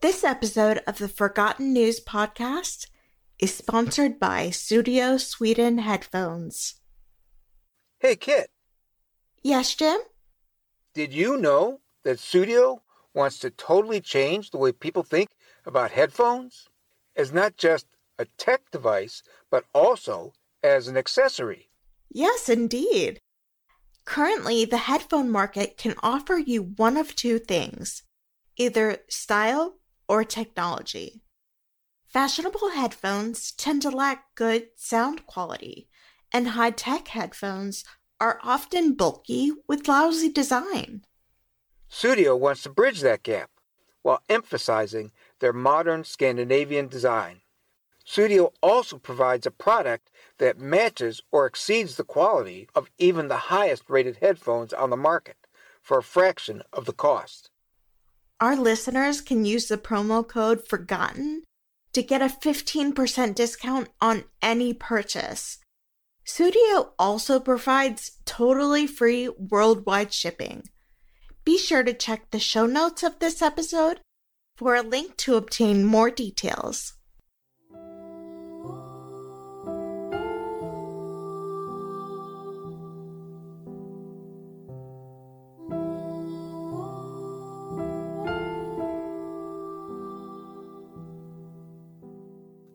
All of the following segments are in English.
This episode of the Forgotten News podcast is sponsored by Sudio Sweden headphones. Hey, Kit, Yes, Jim? did you know that Sudio wants to totally change the way people think about headphones? As not just a tech device, but also as an accessory. Yes, indeed. Currently, the headphone market can offer you one of two things either style or technology. Fashionable headphones tend to lack good sound quality, and high tech headphones are often bulky with lousy design. Sudio wants to bridge that gap while emphasizing their modern Scandinavian design. Sudio also provides a product that matches or exceeds the quality of even the highest rated headphones on the market for a fraction of the cost. Our listeners can use the promo code FORGOTTEN to get a 15% discount on any purchase. Sudio also provides totally free worldwide shipping. Be sure to check the show notes of this episode for a link to obtain more details.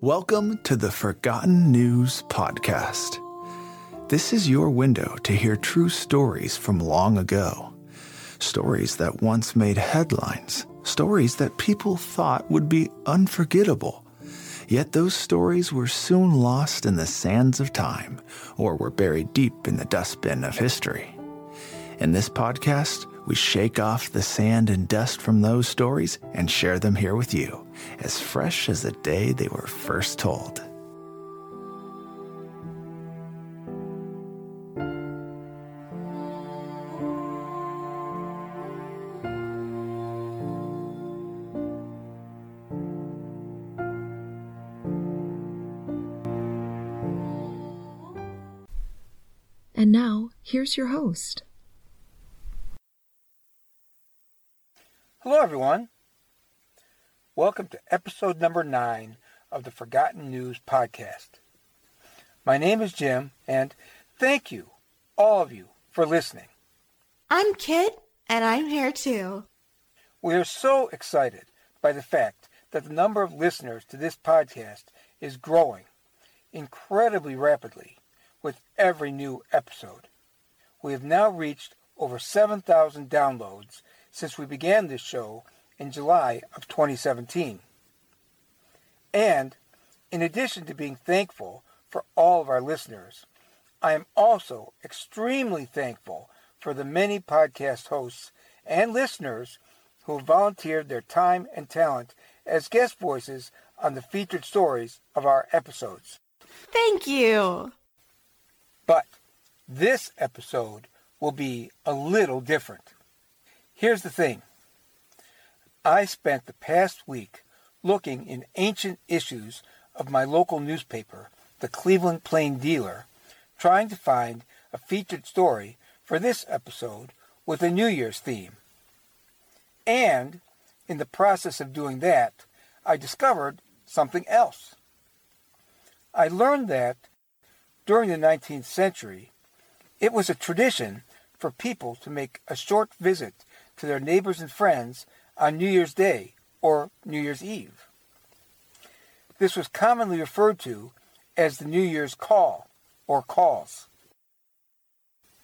Welcome to the Forgotten News Podcast. This is your window to hear true stories from long ago. Stories that once made headlines, stories that people thought would be unforgettable. Yet those stories were soon lost in the sands of time or were buried deep in the dustbin of history. In this podcast, we shake off the sand and dust from those stories and share them here with you, as fresh as the day they were first told. And now, here's your host. Hello, everyone. Welcome to episode number nine of the Forgotten News Podcast. My name is Jim, and thank you, all of you, for listening. I'm Kit, and I'm here too. We are so excited by the fact that the number of listeners to this podcast is growing incredibly rapidly with every new episode. We have now reached over 7,000 downloads since we began this show in July of 2017. And in addition to being thankful for all of our listeners, I am also extremely thankful for the many podcast hosts and listeners who have volunteered their time and talent as guest voices on the featured stories of our episodes. Thank you. But this episode will be a little different. Here's the thing I spent the past week looking in ancient issues of my local newspaper, the Cleveland Plain Dealer, trying to find a featured story for this episode with a New Year's theme. And in the process of doing that, I discovered something else. I learned that during the 19th century, it was a tradition for people to make a short visit to their neighbors and friends on New Year's Day or New Year's Eve. This was commonly referred to as the New Year's call or calls.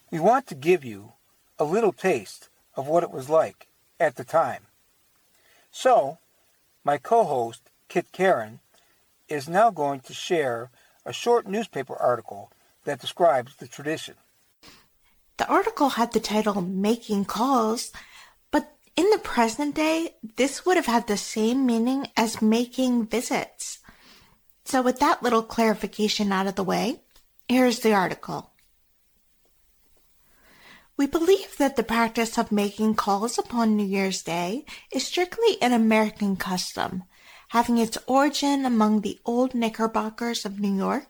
We want to give you a little taste of what it was like at the time. So, my co host, Kit Karen, is now going to share a short newspaper article that describes the tradition. The article had the title Making Calls, in the present day, this would have had the same meaning as making visits. So, with that little clarification out of the way, here's the article. We believe that the practice of making calls upon New Year's Day is strictly an American custom, having its origin among the old Knickerbockers of New York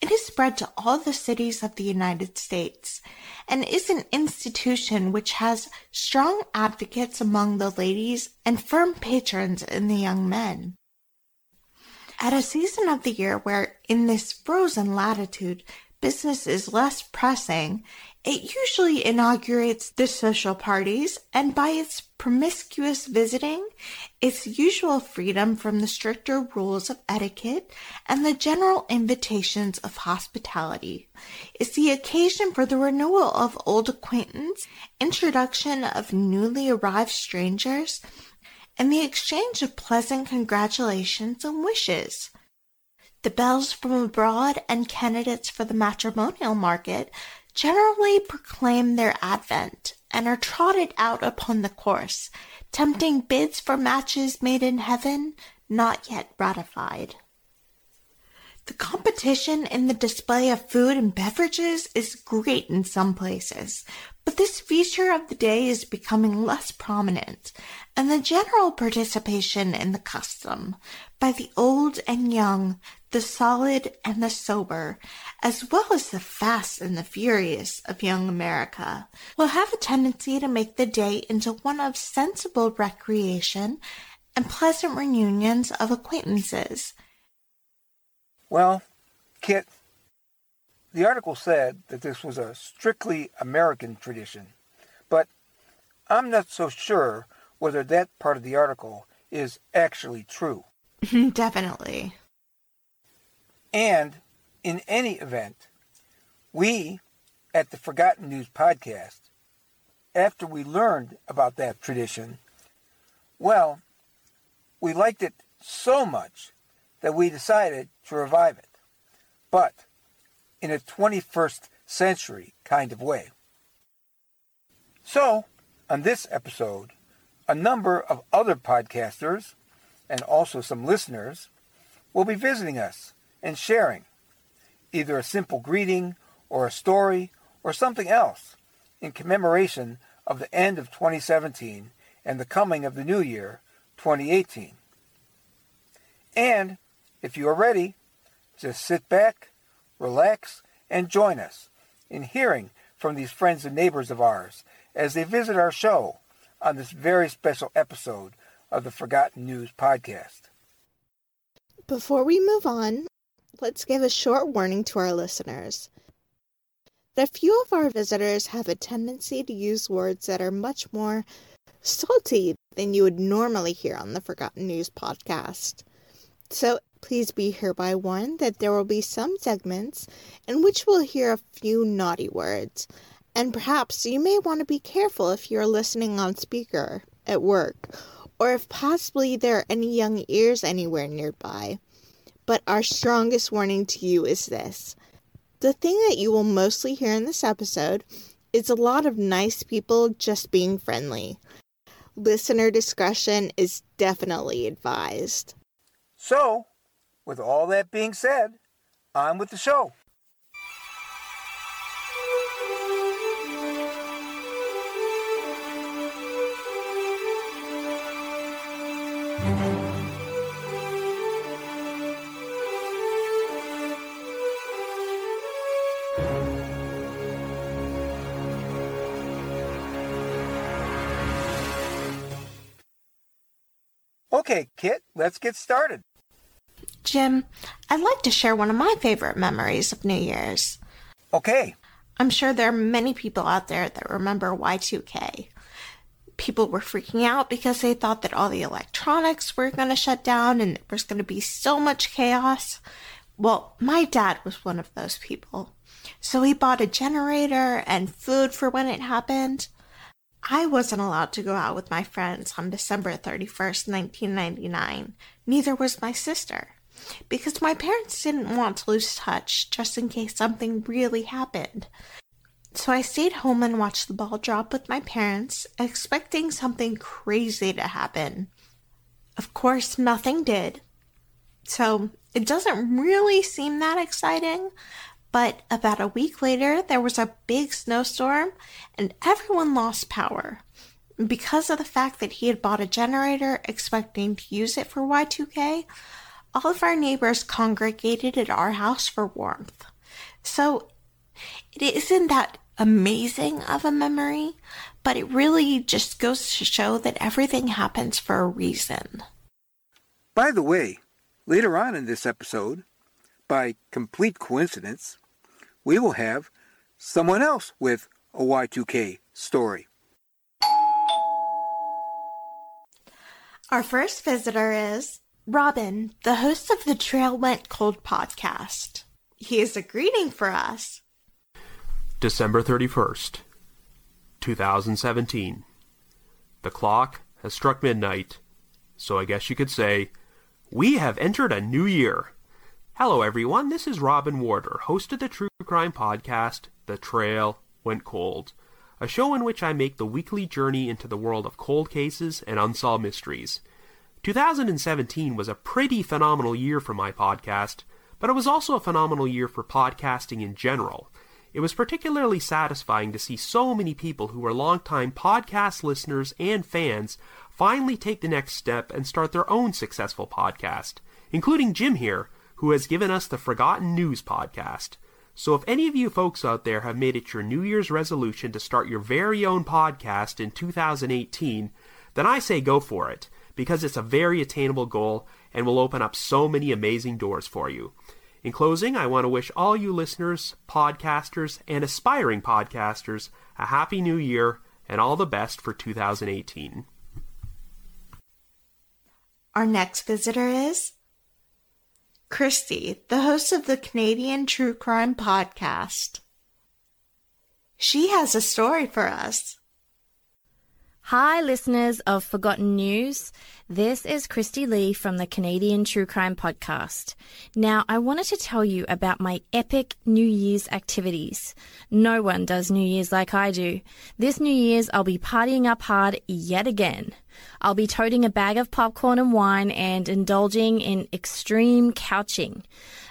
It is spread to all the cities of the United States and is an institution which has strong advocates among the ladies and firm patrons in the young men. At a season of the year where, in this frozen latitude, business is less pressing, it usually inaugurates the social parties, and by its promiscuous visiting, its usual freedom from the stricter rules of etiquette, and the general invitations of hospitality, is the occasion for the renewal of old acquaintance, introduction of newly arrived strangers, and the exchange of pleasant congratulations and wishes. The belles from abroad and candidates for the matrimonial market generally proclaim their advent and are trotted out upon the course, tempting bids for matches made in heaven not yet ratified. The competition in the display of food and beverages is great in some places, but this feature of the day is becoming less prominent, and the general participation in the custom by the old and young, the solid and the sober, as well as the fast and the furious of young America, will have a tendency to make the day into one of sensible recreation and pleasant reunions of acquaintances. Well, Kit, the article said that this was a strictly American tradition, but I'm not so sure whether that part of the article is actually true. Definitely. And in any event, we at the Forgotten News podcast, after we learned about that tradition, well, we liked it so much that we decided to revive it, but in a 21st century kind of way. So, on this episode, a number of other podcasters and also some listeners will be visiting us and sharing either a simple greeting or a story or something else in commemoration of the end of 2017 and the coming of the new year, 2018. And if you are ready, just sit back, relax, and join us in hearing from these friends and neighbors of ours as they visit our show on this very special episode of the Forgotten News podcast. Before we move on, let's give a short warning to our listeners. That a few of our visitors have a tendency to use words that are much more salty than you would normally hear on the Forgotten News podcast. So please be hereby warned that there will be some segments in which we'll hear a few naughty words, and perhaps you may want to be careful if you're listening on speaker at work, or if possibly there are any young ears anywhere nearby. But our strongest warning to you is this the thing that you will mostly hear in this episode is a lot of nice people just being friendly. Listener discretion is definitely advised. So, with all that being said, on with the show. Kit, let's get started. Jim, I'd like to share one of my favorite memories of New Year's. Okay. I'm sure there are many people out there that remember Y2K. People were freaking out because they thought that all the electronics were going to shut down and there was going to be so much chaos. Well, my dad was one of those people. So he bought a generator and food for when it happened. I wasn't allowed to go out with my friends on December 31st, 1999. Neither was my sister. Because my parents didn't want to lose touch just in case something really happened. So I stayed home and watched the ball drop with my parents, expecting something crazy to happen. Of course, nothing did. So it doesn't really seem that exciting, but about a week later, there was a big snowstorm and everyone lost power. Because of the fact that he had bought a generator expecting to use it for Y2K, all of our neighbors congregated at our house for warmth. So it isn't that amazing of a memory, but it really just goes to show that everything happens for a reason. By the way, later on in this episode, by complete coincidence, we will have someone else with a Y2K story. Our first visitor is Robin, the host of the Trail Went Cold podcast. He is a greeting for us. December 31st, 2017. The clock has struck midnight, so I guess you could say, we have entered a new year. Hello, everyone. This is Robin Warder, host of the true crime podcast, The Trail Went Cold a show in which I make the weekly journey into the world of cold cases and unsolved mysteries. 2017 was a pretty phenomenal year for my podcast, but it was also a phenomenal year for podcasting in general. It was particularly satisfying to see so many people who were longtime podcast listeners and fans finally take the next step and start their own successful podcast, including Jim here, who has given us the Forgotten News podcast. So if any of you folks out there have made it your New Year's resolution to start your very own podcast in 2018, then I say go for it, because it's a very attainable goal and will open up so many amazing doors for you. In closing, I want to wish all you listeners, podcasters, and aspiring podcasters a happy new year and all the best for 2018. Our next visitor is Kristi, the host of the Canadian True Crime Podcast. She has a story for us. Hi, listeners of Forgotten News. This is Kristi Lee from the Canadian True Crime Podcast. Now, I wanted to tell you about my epic New Year's activities. No one does New Year's like I do. This New Year's, I'll be partying up hard yet again. I'll be toting a bag of popcorn and wine and indulging in extreme couching.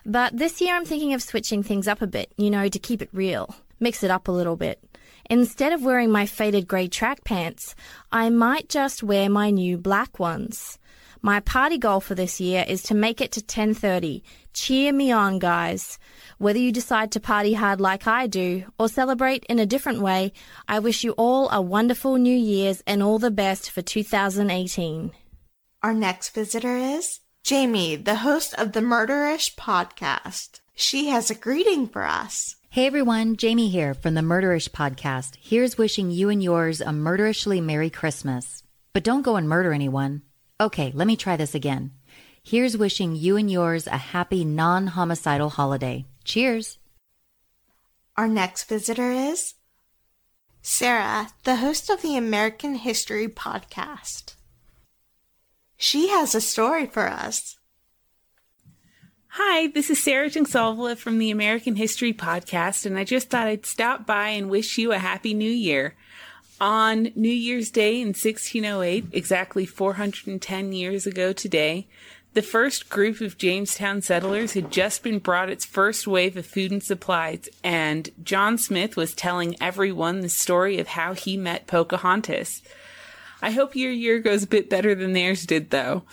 But this year, I'm thinking of switching things up a bit, you know, to keep it real. Mix it up a little bit. Instead of wearing my faded grey track pants, I might just wear my new black ones. My party goal for this year is to make it to 10:30. Cheer me on, guys. Whether you decide to party hard like I do or celebrate in a different way, I wish you all a wonderful New Year's and all the best for 2018. Our next visitor is Jamie, the host of the Murderish podcast. She has a greeting for us. Hey everyone, Jamie here from the Murderish podcast. Here's wishing you and yours a murderishly Merry Christmas. But don't go and murder anyone. Okay, let me try this again. Here's wishing you and yours a happy non homicidal holiday. Cheers. Our next visitor is Sarah, the host of the American History podcast. She has a story for us. Hi, this is Sarah Jinsalvola from the American History Podcast, and I just thought I'd stop by and wish you a happy new year. On New Year's Day in 1608, exactly 410 years ago today, the first group of Jamestown settlers had just been brought its first wave of food and supplies, and John Smith was telling everyone the story of how he met Pocahontas. I hope your year goes a bit better than theirs did, though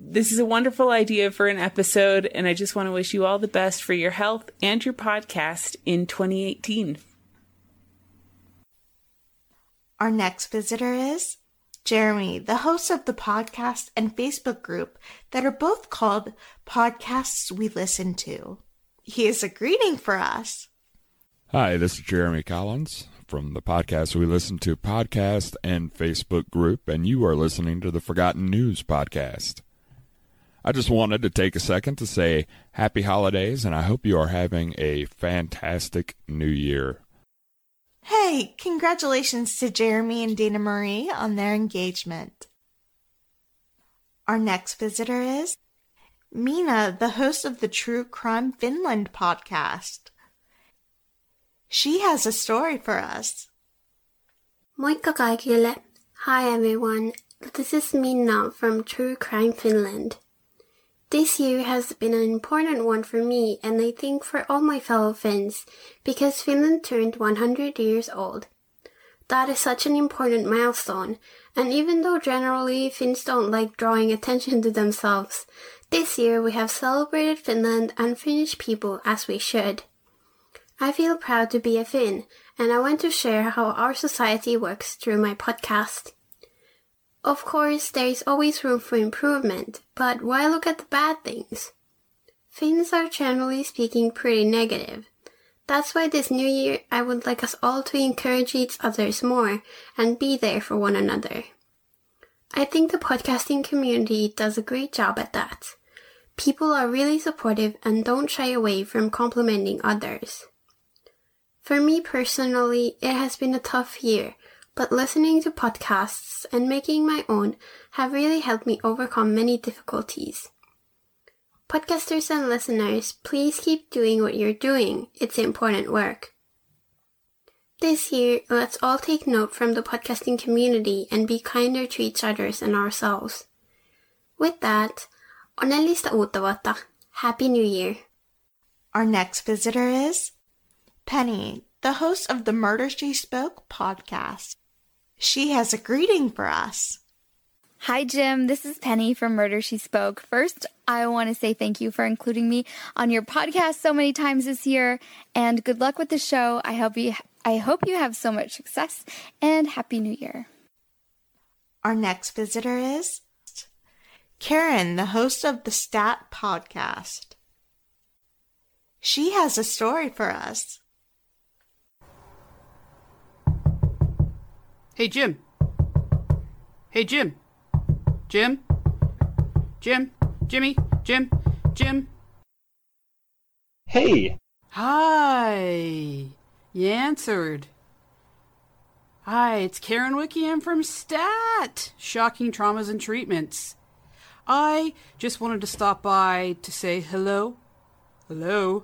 this is a wonderful idea for an episode, and I just want to wish you all the best for your health and your podcast in 2018. Our next visitor is Jeremy, the host of the podcast and Facebook group that are both called Podcasts We Listen to. He has a greeting for us. Hi, this is Jeremy Collins from the podcast We Listen to podcast and Facebook group, and you are listening to the Forgotten News podcast. I just wanted to take a second to say happy holidays, and I hope you are having a fantastic new year. Hey, congratulations to Jeremy and Dana Marie on their engagement. Our next visitor is Mina, the host of the True Crime Finland podcast. She has a story for us. Moikka kaikille. Hi everyone. This is Mina from True Crime Finland. This year has been an important one for me and I think for all my fellow Finns because Finland turned 100 years old. That is such an important milestone, and even though generally Finns don't like drawing attention to themselves, this year we have celebrated Finland and Finnish people as we should. I feel proud to be a Finn, and I want to share how our society works through my podcast. Of course, there is always room for improvement, but why look at the bad things? Finns are generally speaking pretty negative. That's why this new year I would like us all to encourage each others more and be there for one another. I think the podcasting community does a great job at that. People are really supportive and don't shy away from complimenting others. For me personally, it has been a tough year, but listening to podcasts and making my own have really helped me overcome many difficulties. Podcasters and listeners, please keep doing what you're doing. It's important work. This year, let's all take note from the podcasting community and be kinder to each other and ourselves. With that, onnellista uutta. Happy New Year. Our next visitor is Penny, the host of the Murder She Spoke podcast. She has a greeting for us. Hi, Jim. This is Penny from Murder She Spoke. First, I want to say thank you for including me on your podcast so many times this year, and good luck with the show. I hope you, I hope you have so much success, and Happy New Year. Our next visitor is Karen, the host of the Stat podcast. She has a story for us. Hey, Jim. Hey, Jim. Jim? Jim? Jimmy? Jim? Jim? Hey! Hi! You answered. Hi, it's Karen Wiki. I'm from STAT! Shocking Traumas and Treatments. I just wanted to stop by to say hello, hello,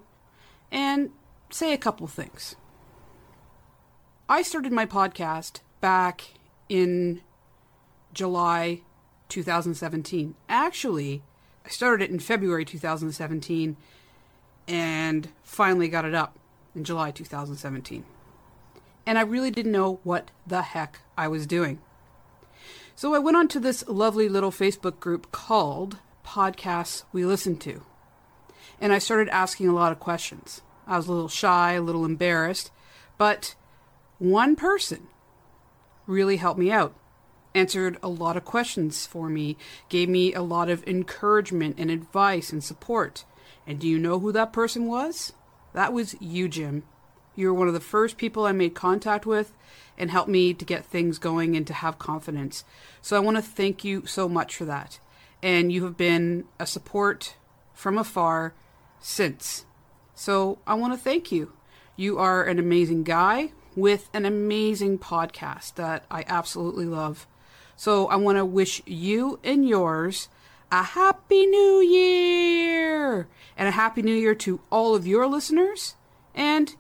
and say a couple things. I started my podcast back in July 2017. Actually, I started it in February 2017 and finally got it up in July 2017. And I really didn't know what the heck I was doing. So I went on to this lovely little Facebook group called Podcasts We Listen to. And I started asking a lot of questions. I was a little shy, a little embarrassed, but one person really helped me out answered a lot of questions for me, gave me a lot of encouragement and advice and support. And do you know who that person was? That was you, Jim. You were one of the first people I made contact with and helped me to get things going and to have confidence. So I want to thank you so much for that. And you have been a support from afar since. So I want to thank you. You are an amazing guy with an amazing podcast that I absolutely love. So I want to wish you and yours a happy new year and a happy new year to all of your listeners and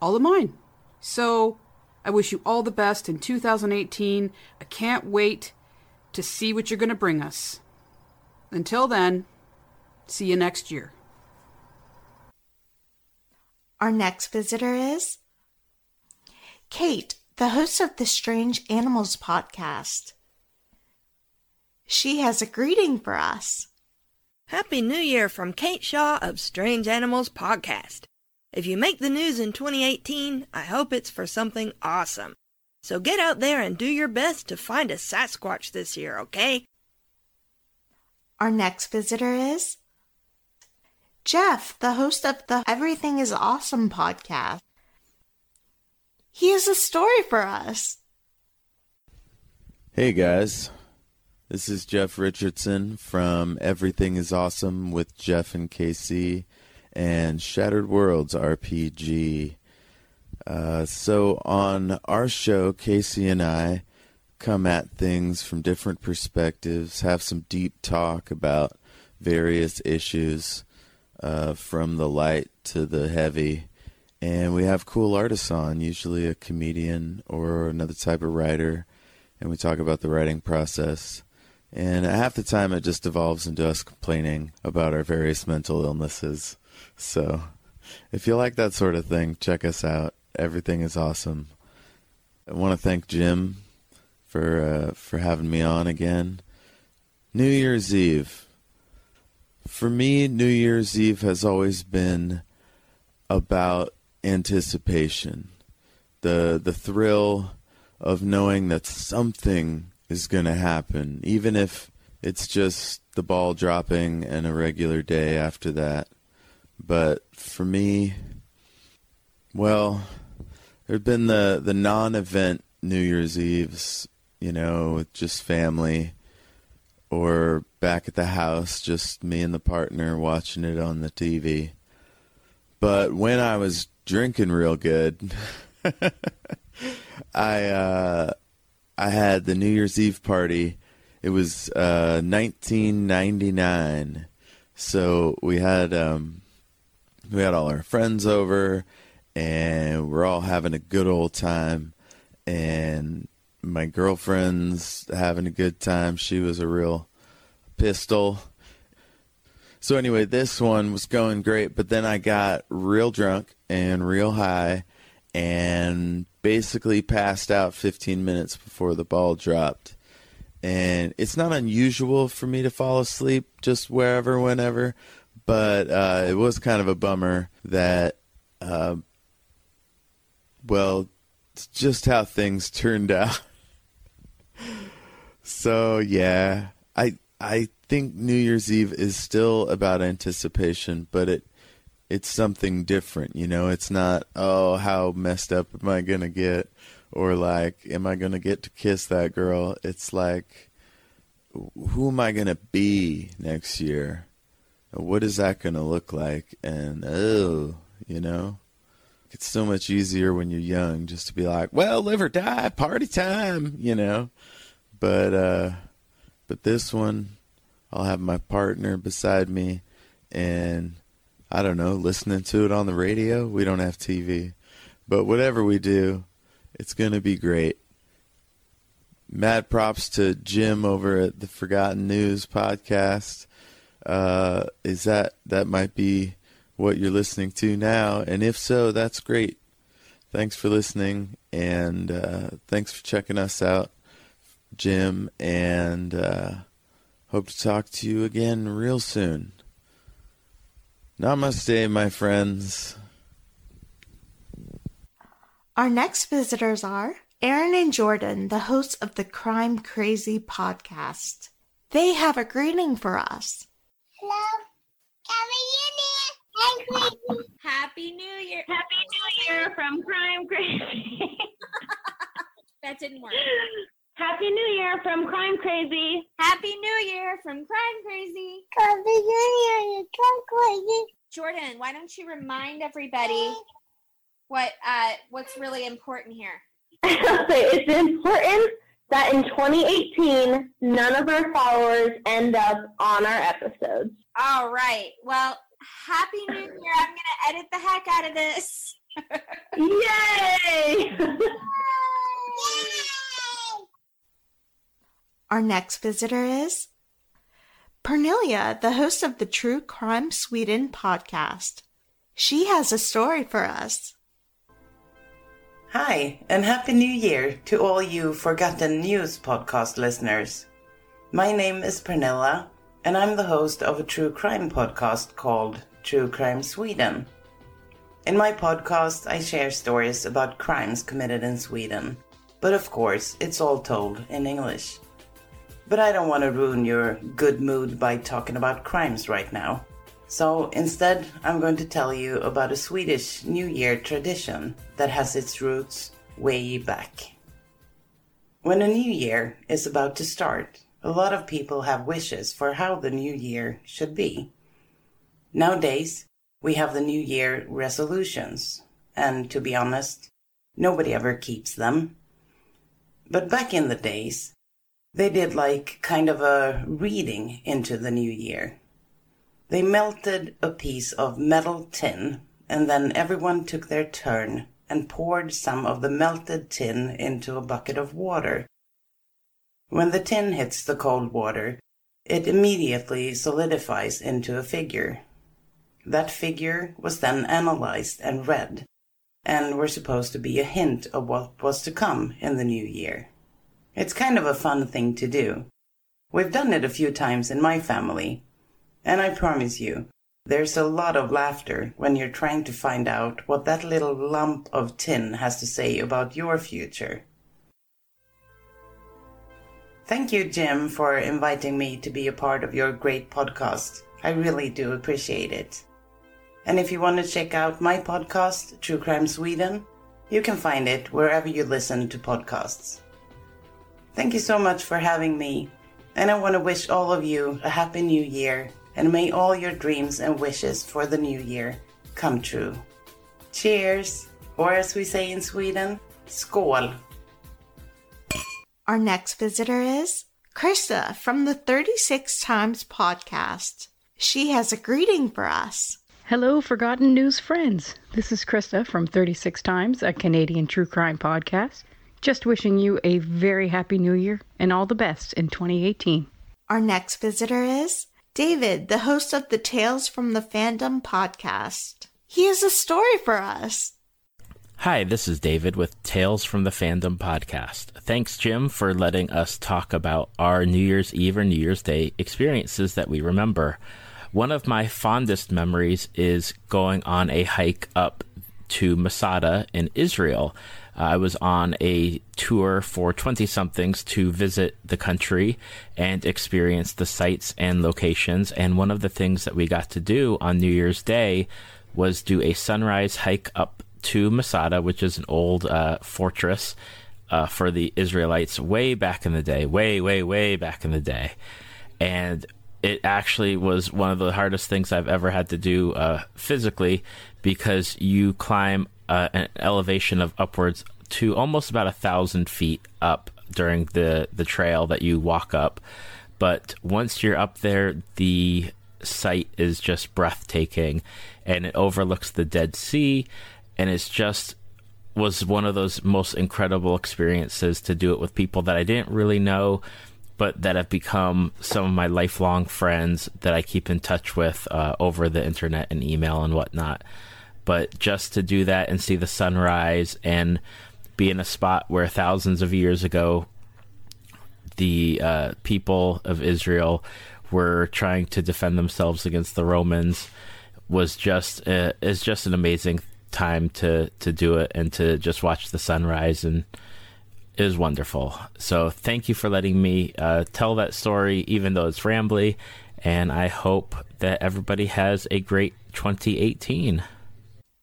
all of mine. So I wish you all the best in 2018. I can't wait to see what you're going to bring us. Until then, see you next year. Our next visitor is Kate, the host of the Strange Animals podcast. She has a greeting for us. Happy New Year from Kate Shaw of Strange Animals Podcast. If you make the news in 2018, I hope it's for something awesome. So get out there and do your best to find a Sasquatch this year, okay? Our next visitor is Jeff, the host of the Everything is Awesome podcast. He has a story for us. Hey guys, this is Jeff Richardson from Everything is Awesome with Jeff and KC and Shattered Worlds RPG. Uh, so, on our show, Casey and I come at things from different perspectives, have some deep talk about various issues, uh, from the light to the heavy. And we have cool artists on, usually a comedian or another type of writer, and we talk about the writing process. And half the time it just devolves into us complaining about our various mental illnesses. So if you like that sort of thing, check us out. Everything is awesome. I want to thank Jim for uh, for having me on again. New Year's Eve. For me, New Year's Eve has always been about anticipation, the the thrill of knowing that something is going to happen, even if it's just the ball dropping and a regular day after that. But for me, well, there've been the the non-event New Year's Eves, you know, with just family or back at the house, just me and the partner watching it on the TV. But when I was drinking real good, I uh, I had the New Year's Eve party. It was uh, 1999, so we had um, we had all our friends over, and we're all having a good old time. And my girlfriend's having a good time. She was a real pistol. So anyway, this one was going great, but then I got real drunk and real high and basically passed out 15 minutes before the ball dropped. And it's not unusual for me to fall asleep just wherever, whenever, but uh, it was kind of a bummer that, uh, well, just how things turned out. so yeah, I I think New Year's Eve is still about anticipation, but it it's something different, you know. It's not oh how messed up am I gonna get, or like am I gonna get to kiss that girl? It's like who am I gonna be next year? What is that gonna look like? And oh, you know, it's so much easier when you're young just to be like, well, live or die, party time, you know. But uh, but this one I'll have my partner beside me and I don't know, listening to it on the radio. We don't have TV. But whatever we do, it's going to be great. Mad props to Jim over at the Forgotten News podcast. Uh, is that that might be what you're listening to now? And if so, that's great. Thanks for listening, and uh, thanks for checking us out, Jim. And uh, Hope to talk to you again real soon. Namaste, my friends. Our next visitors are Aaron and Jordan, the hosts of the Crime Crazy podcast. They have a greeting for us. Hello. Happy New Year. Happy New Year. Happy New Year from Crime Crazy. that didn't work. Happy New Year from Crime Crazy. Happy New Year from Crime Crazy. Happy New Year, Crime Crazy. Jordan, why don't you remind everybody what uh, what's really important here? okay, it's important that in 2018, none of our followers end up on our episodes. All right. Well, Happy New Year. I'm going to edit the heck out of this. Yay! Our next visitor is Pernilla, the host of the True Crime Sweden podcast. She has a story for us. Hi, and Happy New Year to all you Forgotten News podcast listeners. My name is Pernilla, and I'm the host of a true crime podcast called True Crime Sweden. In my podcast, I share stories about crimes committed in Sweden, but of course, it's all told in English. But I don't want to ruin your good mood by talking about crimes right now. So instead, I'm going to tell you about a Swedish New Year tradition that has its roots way back. When a new year is about to start, a lot of people have wishes for how the new year should be. Nowadays, we have the New Year resolutions, and to be honest, nobody ever keeps them. But back in the days, they did like kind of a reading into the new year. They melted a piece of metal tin, and then everyone took their turn and poured some of the melted tin into a bucket of water. When the tin hits the cold water, it immediately solidifies into a figure. That figure was then analyzed and read, and were supposed to be a hint of what was to come in the new year. It's kind of a fun thing to do. We've done it a few times in my family, and I promise you, there's a lot of laughter when you're trying to find out what that little lump of tin has to say about your future. Thank you, Jim, for inviting me to be a part of your great podcast. I really do appreciate it. And if you want to check out my podcast, True Crime Sweden, you can find it wherever you listen to podcasts. Thank you so much for having me, and I want to wish all of you a happy new year, and may all your dreams and wishes for the new year come true. Cheers! Or as we say in Sweden, skål! Our next visitor is Krista from the 36 Times podcast. She has a greeting for us. Hello, Forgotten News friends. This is Krista from 36 Times, a Canadian true crime podcast. Just wishing you a very happy new year and all the best in 2018. Our next visitor is David, the host of the Tales from the Fandom podcast. He has a story for us. Hi, this is David with Tales from the Fandom podcast. Thanks, Jim, for letting us talk about our New Year's Eve or New Year's Day experiences that we remember. One of my fondest memories is going on a hike up to Masada in Israel. I was on a tour for 20 somethings to visit the country and experience the sites and locations. And one of the things that we got to do on New Year's Day was do a sunrise hike up to Masada, which is an old uh, fortress uh, for the Israelites way back in the day, way, way, way back in the day. And it actually was one of the hardest things I've ever had to do uh, physically because you climb uh, an elevation of upwards to almost about a thousand feet up during the, the trail that you walk up. But once you're up there, the sight is just breathtaking and it overlooks the Dead Sea and it's just was one of those most incredible experiences to do it with people that I didn't really know but that have become some of my lifelong friends that I keep in touch with uh, over the internet and email and whatnot. But just to do that and see the sunrise and be in a spot where thousands of years ago the uh, people of Israel were trying to defend themselves against the Romans was just uh, is just an amazing time to to do it and to just watch the sunrise and it was wonderful. So thank you for letting me uh, tell that story, even though it's rambly. And I hope that everybody has a great 2018.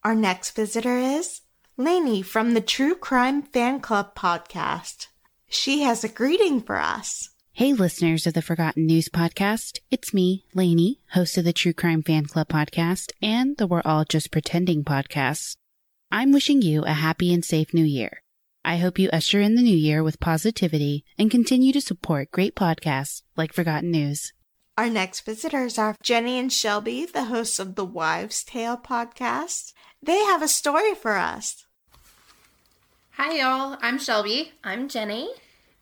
Our next visitor is Lainey from the True Crime Fan Club podcast. She has a greeting for us. Hey, listeners of the Forgotten News podcast. It's me, Lainey, host of the True Crime Fan Club podcast and the We're All Just Pretending podcast. I'm wishing you a happy and safe new year. I hope you usher in the new year with positivity and continue to support great podcasts like Forgotten News. Our next visitors are Jenny and Shelby, the hosts of the Wives' Tale podcast. They have a story for us. Hi, y'all. I'm Shelby. I'm Jenny.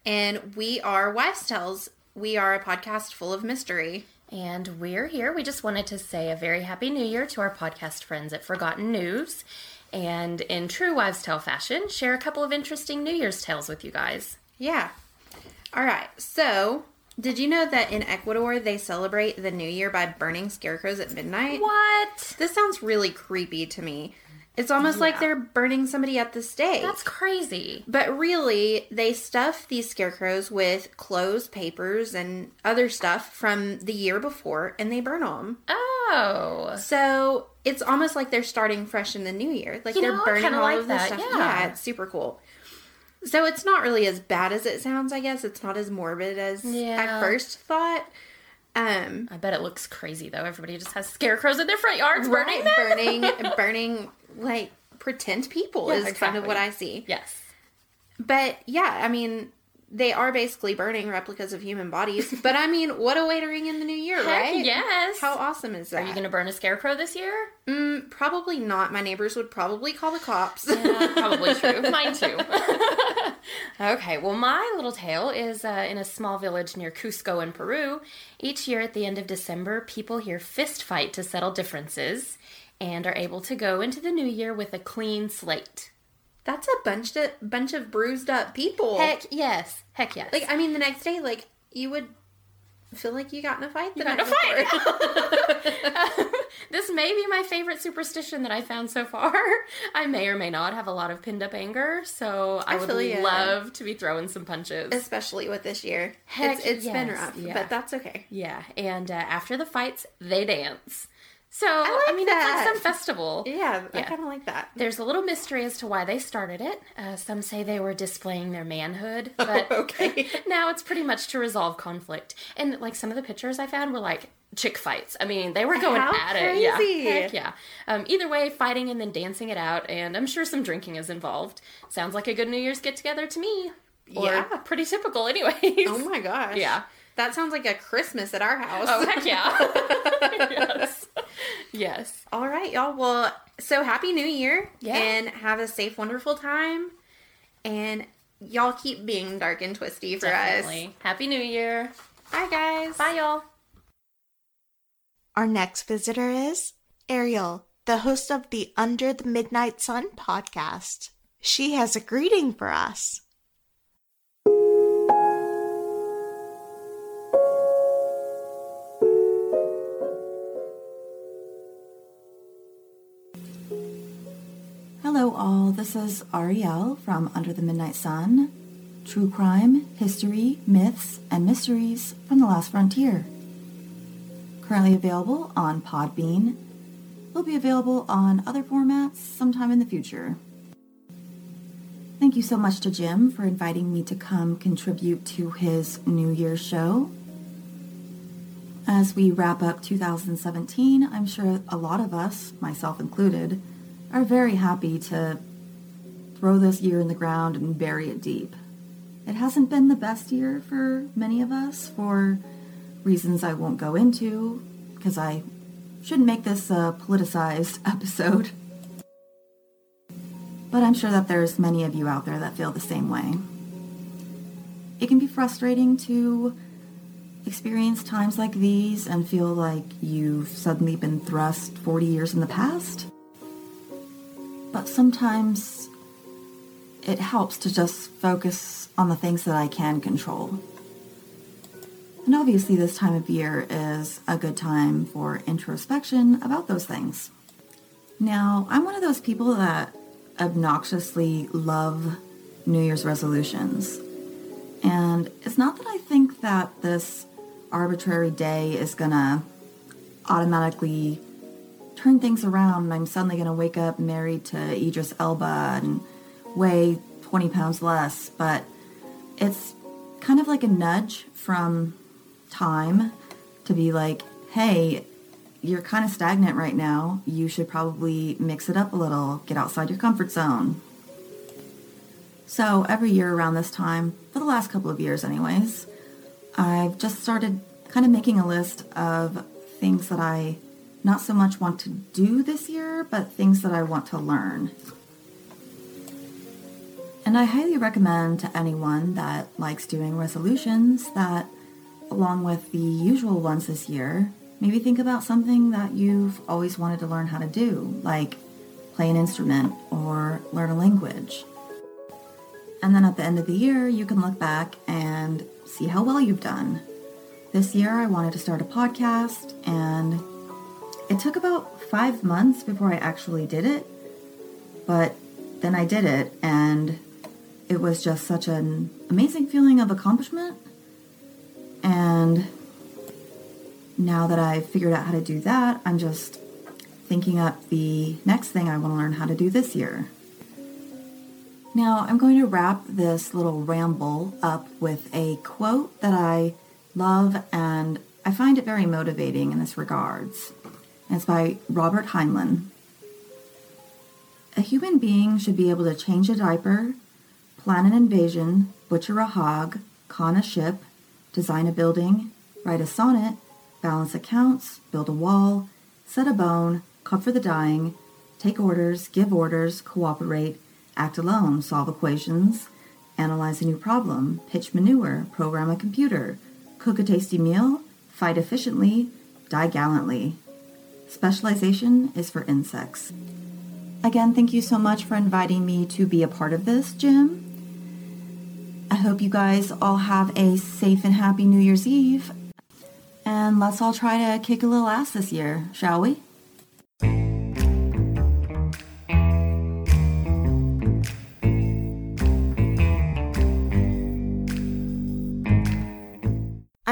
And we are Wives' Tales. We are a podcast full of mystery. And we're here. We just wanted to say a very happy new year to our podcast friends at Forgotten News and in true wives' tale fashion, share a couple of interesting New Year's tales with you guys. Yeah. All right. So, did you know that in Ecuador they celebrate the New Year by burning scarecrows at midnight? What? This sounds really creepy to me. It's almost yeah. like they're burning somebody at the stake. That's crazy. But really, they stuff these scarecrows with clothes, papers, and other stuff from the year before, and they burn them. Oh. So it's almost like they're starting fresh in the new year. Like you they're know, burning all like of this that. stuff. Yeah. yeah, it's super cool. So it's not really as bad as it sounds, I guess. It's not as morbid as yeah. I first thought. Um, I bet it looks crazy though. Everybody just has scarecrows in their front yards burning burning, burning like pretend people yeah, is exactly. kind of what I see. Yes. But yeah, I mean, they are basically burning replicas of human bodies. but I mean, what a way to ring in the new year, Heck right? Yes. How awesome is that? Are you going to burn a scarecrow this year? Mm, probably not. My neighbors would probably call the cops. Yeah, probably true. Mine too. okay, well, my little tale is uh, in a small village near Cusco in Peru. Each year at the end of December, people here fist fight to settle differences. and are able to go into the new year with a clean slate. That's a bunch of bunch of bruised up people. Heck yes. Heck yes. Like I mean, the next day, like you would feel like you got in a fight. The You got night in a before. this may be my favorite superstition that I found so far. I may or may not have a lot of pinned up anger, so I, I would love to be throwing some punches. especially with this year. Heck it's it's been rough, yeah. but that's okay. Yeah, and uh, after the fights, they dance. So I I, mean, that. it's like some festival. Yeah, I kind of like that. There's a little mystery as to why they started it. Uh, some say they were displaying their manhood, but okay. now it's pretty much to resolve conflict. And like some of the pictures I found were like chick fights. I mean, they were going How at it. Yeah, heck yeah. Um, either way, fighting and then dancing it out, and I'm sure some drinking is involved. Sounds like a good New Year's get together to me. Or Yeah. pretty typical, anyways. Oh my gosh. Yeah. That sounds like a Christmas at our house. Oh heck yeah. yes. Yes. All right, y'all. Well, so happy New Year. Yeah. And have a safe, wonderful time. And y'all keep being dark and twisty for Definitely. Happy New Year. us. Bye, guys. Bye, y'all. Our next visitor is Ariel, the host of the Under the Midnight Sun podcast. She has a greeting for us. All. This is Ariel from Under the Midnight Sun. True crime, history, myths, and mysteries from the last frontier. Currently available on Podbean. Will be available on other formats sometime in the future. Thank you so much to Jim for inviting me to come contribute to his New Year's show. As we wrap up 2017, I'm sure a lot of us, myself included, are very happy to throw this year in the ground and bury it deep. It hasn't been the best year for many of us for reasons I won't go into because I shouldn't make this a politicized episode. But I'm sure that there's many of you out there that feel the same way. It can be frustrating to experience times like these and feel like you've suddenly been thrust 40 years in the past. But sometimes it helps to just focus on the things that I can control. And obviously, this time of year is a good time for introspection about those things. Now, I'm one of those people that obnoxiously love New Year's resolutions. And it's not that I think that this arbitrary day is gonna automatically turn things around and I'm suddenly gonna wake up married to Idris Elba and weigh 20 pounds less, but it's kind of like a nudge from time to be like, hey, you're kind of stagnant right now. You should probably mix it up a little, get outside your comfort zone. So every year around this time, for the last couple of years anyways, I've just started kind of making a list of things that I not so much want to do this year, but things that I want to learn. And I highly recommend to anyone that likes doing resolutions that, along with the usual ones this year, maybe think about something that you've always wanted to learn how to do, like play an instrument or learn a language. And then at the end of the year, you can look back and see how well you've done. This year, I wanted to start a podcast, and it took about five months before I actually did it. But then I did it, and it was just such an amazing feeling of accomplishment. And now that I've figured out how to do that, I'm just thinking up the next thing I want to learn how to do this year. Now, I'm going to wrap this little ramble up with a quote that I love and I find it very motivating in this regards. And it's by Robert Heinlein. A human being should be able to change a diaper, plan an invasion, butcher a hog, conn a ship, design a building, write a sonnet, balance accounts, build a wall, set a bone, comfort the dying, take orders, give orders, cooperate, act alone, solve equations, analyze a new problem, pitch manure, program a computer, cook a tasty meal, fight efficiently, die gallantly. Specialization is for insects. Again, thank you so much for inviting me to be a part of this, Jim. I hope you guys all have a safe and happy New Year's Eve. And let's all try to kick a little ass this year, shall we?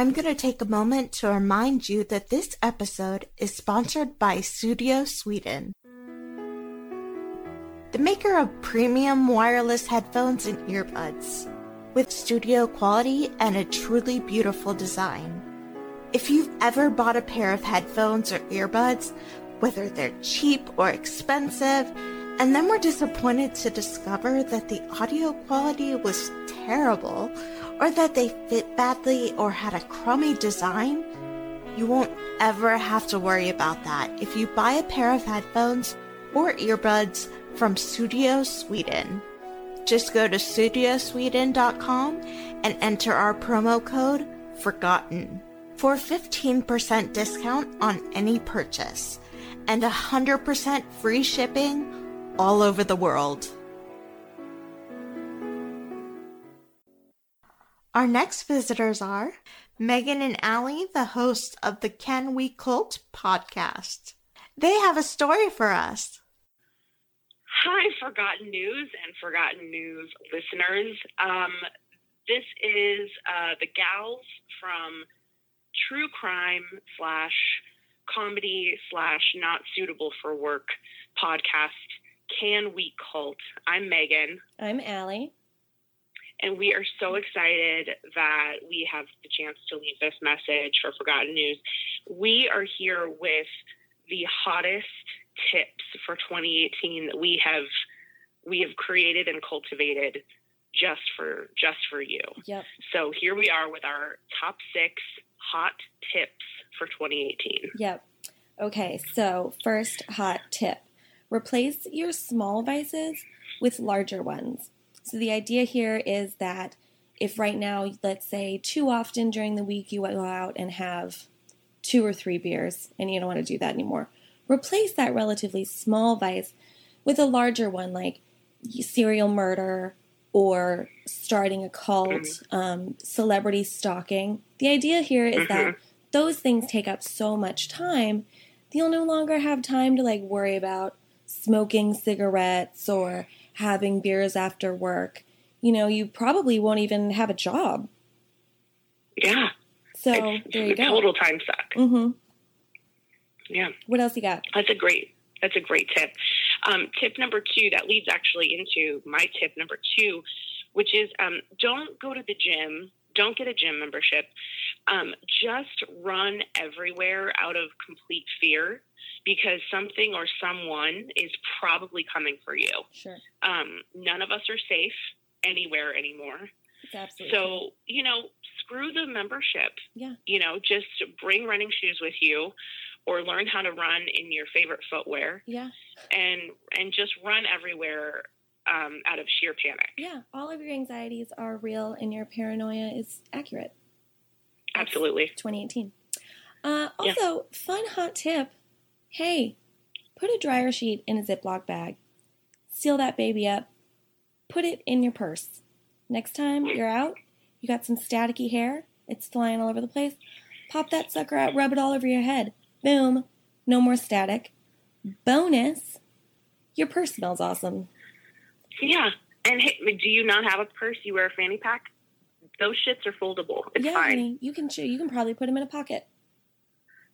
I'm going to take a moment to remind you that this episode is sponsored by Sudio Sweden. The maker of premium wireless headphones and earbuds with studio quality and a truly beautiful design. If you've ever bought a pair of headphones or earbuds, whether they're cheap or expensive, and then were disappointed to discover that the audio quality was terrible, or that they fit badly or had a crummy design, you won't ever have to worry about that if you buy a pair of headphones or earbuds from Sudio Sweden. Just go to sudiosweden.com and enter our promo code FORGOTTEN for 15% discount on any purchase and 100% free shipping all over the world. Our next visitors are Megan and Allie, the hosts of the Can We Cult podcast. They have a story for us. Hi, Forgotten News and Forgotten News listeners. Um, this is uh, the gals from True Crime slash Comedy slash Not Suitable for Work podcast, Can We Cult. I'm Megan. I'm Allie. And we are so excited that we have the chance to leave this message for Forgotten News. We are here with the hottest tips for 2018 that we have we have created and cultivated just for just for you. Yep. So here we are with our top 6 hot tips for 2018. Yep. Okay, so first hot tip. Replace your small vices with larger ones. So the idea here is that if right now, let's say too often during the week you go out and have two or three beers and you don't want to do that anymore, replace that relatively small vice with a larger one like serial murder or starting a cult, um, celebrity stalking. The idea here is that those things take up so much time, you'll no longer have time to like worry about smoking cigarettes or having beers after work. You know, you probably won't even have a job. Yeah. So it's there you go. total time suck. Mm-hmm. Yeah. What else you got? That's a great. That's a great tip. Um, tip number two that leads actually into my tip number two, which is um, don't go to the gym. Don't get a gym membership. Um, just run everywhere out of complete fear because something or someone is probably coming for you. Sure. Um, none of us are safe anywhere anymore. Absolutely. So, you know, screw the membership. Yeah. You know, just bring running shoes with you or learn how to run in your favorite footwear Yeah. and and just run everywhere um, out of sheer panic. Yeah. All of your anxieties are real and your paranoia is accurate. Absolutely. 2018. Uh, also, fun hot tip. Hey, put a dryer sheet in a Ziploc bag. Seal that baby up. Put it in your purse. Next time you're out, you got some staticky hair. It's flying all over the place. Pop that sucker out. Rub it all over your head. Boom. No more static. Bonus. Your purse smells awesome. Yeah. And hey, do you not have a purse? You wear a fanny pack? Those shits are foldable. It's yeah, fine. honey. You can you can probably put them in a pocket.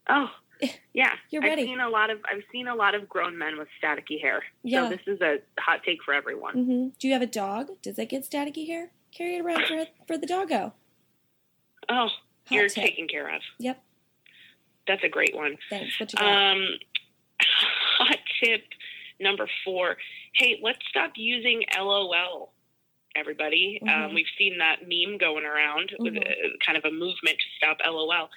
Oh, yeah. You're ready. I've seen a lot of I've seen a lot of grown men with staticky hair. Yeah. So this is a hot take for everyone. hmm Do you have a dog? Does it get staticky hair? Carry it around for for the doggo. Oh, Hot you're tip. taken care of. Yep. That's a great one. Thanks. What you got? Um, hot tip number four. Hey, let's stop using LOL. Everybody, um, Mhm. we've seen that meme going around with Mhm. a, kind of a movement to stop LOL.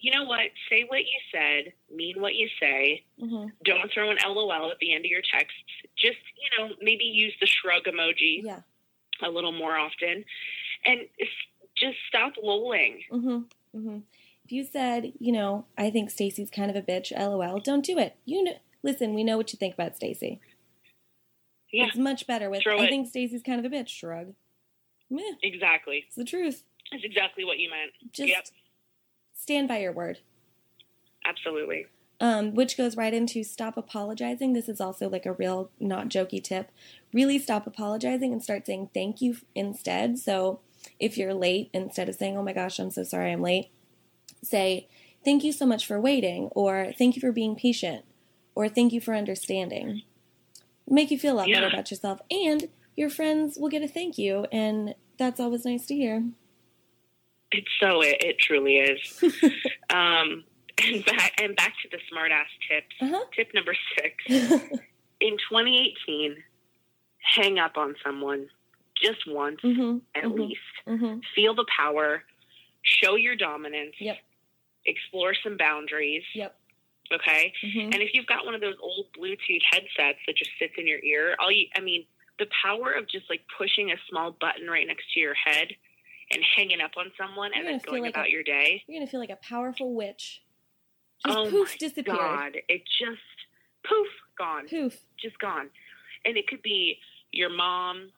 You know what? Say what you said. Mean what you say. hmm Don't throw an LOL at the end of your texts. Just you know, maybe use the shrug emoji Yeah. a little more often, and just stop lolling. hmm hmm If you said, you know, I think Stacy's kind of a bitch, lol, don't do it. You know, listen, we know what you think about Stacy. Yeah. It's much better with, Throw I it. think Stacy's kind of a bitch, shrug. Meh, Exactly. it's the truth. That's exactly what you meant. Just yep. stand by your word. Absolutely. um, which goes right into stop apologizing. This is also like a real not jokey tip. Really stop apologizing and start saying thank you instead. So if you're late, instead of saying, oh my gosh, I'm so sorry I'm late, say thank you so much for waiting, or thank you for being patient, or thank you for understanding. Make you feel a lot better about yourself, and your friends will get a thank you, and that's always nice to hear. It's so it, it truly is. um, and back and back to the smartass tips. Uh-huh. Tip number six. In 2018, hang up on someone just once Mm-hmm. at least. Feel the power. Show your dominance. Yep. Explore some boundaries. Yep. Okay. Mhm. And if you've got one of those old Bluetooth headsets that just sits in your ear, all you, I mean, the power of just like pushing a small button right next to your head and hanging up on someone You're and then going like about a- your day. You're gonna feel like a powerful witch. Just oh poof, disappeared. God. It just poof, gone. Poof. Just gone. And it could be your mom,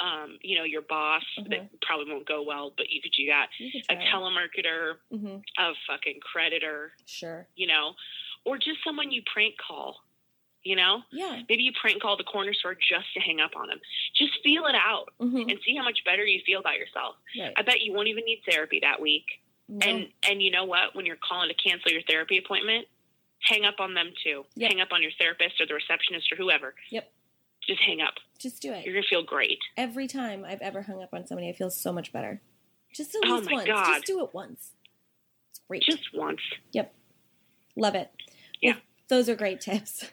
um, you know, your boss that probably won't go well, but you could do. Mm-hmm. You could A telemarketer, Mm-hmm. a fucking creditor, Sure. you know, or just someone you prank call, you know? Yeah. Maybe you prank call the corner store just to hang up on them. Just feel it out and see how much better you feel about yourself. Mm-hmm. Right. I bet you won't even need therapy that week. No. And and you know what? When you're calling to cancel your therapy appointment, hang up on them too. Yep. Hang up on your therapist or the receptionist or whoever. Yep. Just hang up. Just do it. You're gonna feel great. Every time I've ever hung up on somebody, I feel so much better. Just at Oh least my once. God. Just do it once. It's great. Just once. Yep. Love it. Yeah. those are great tips.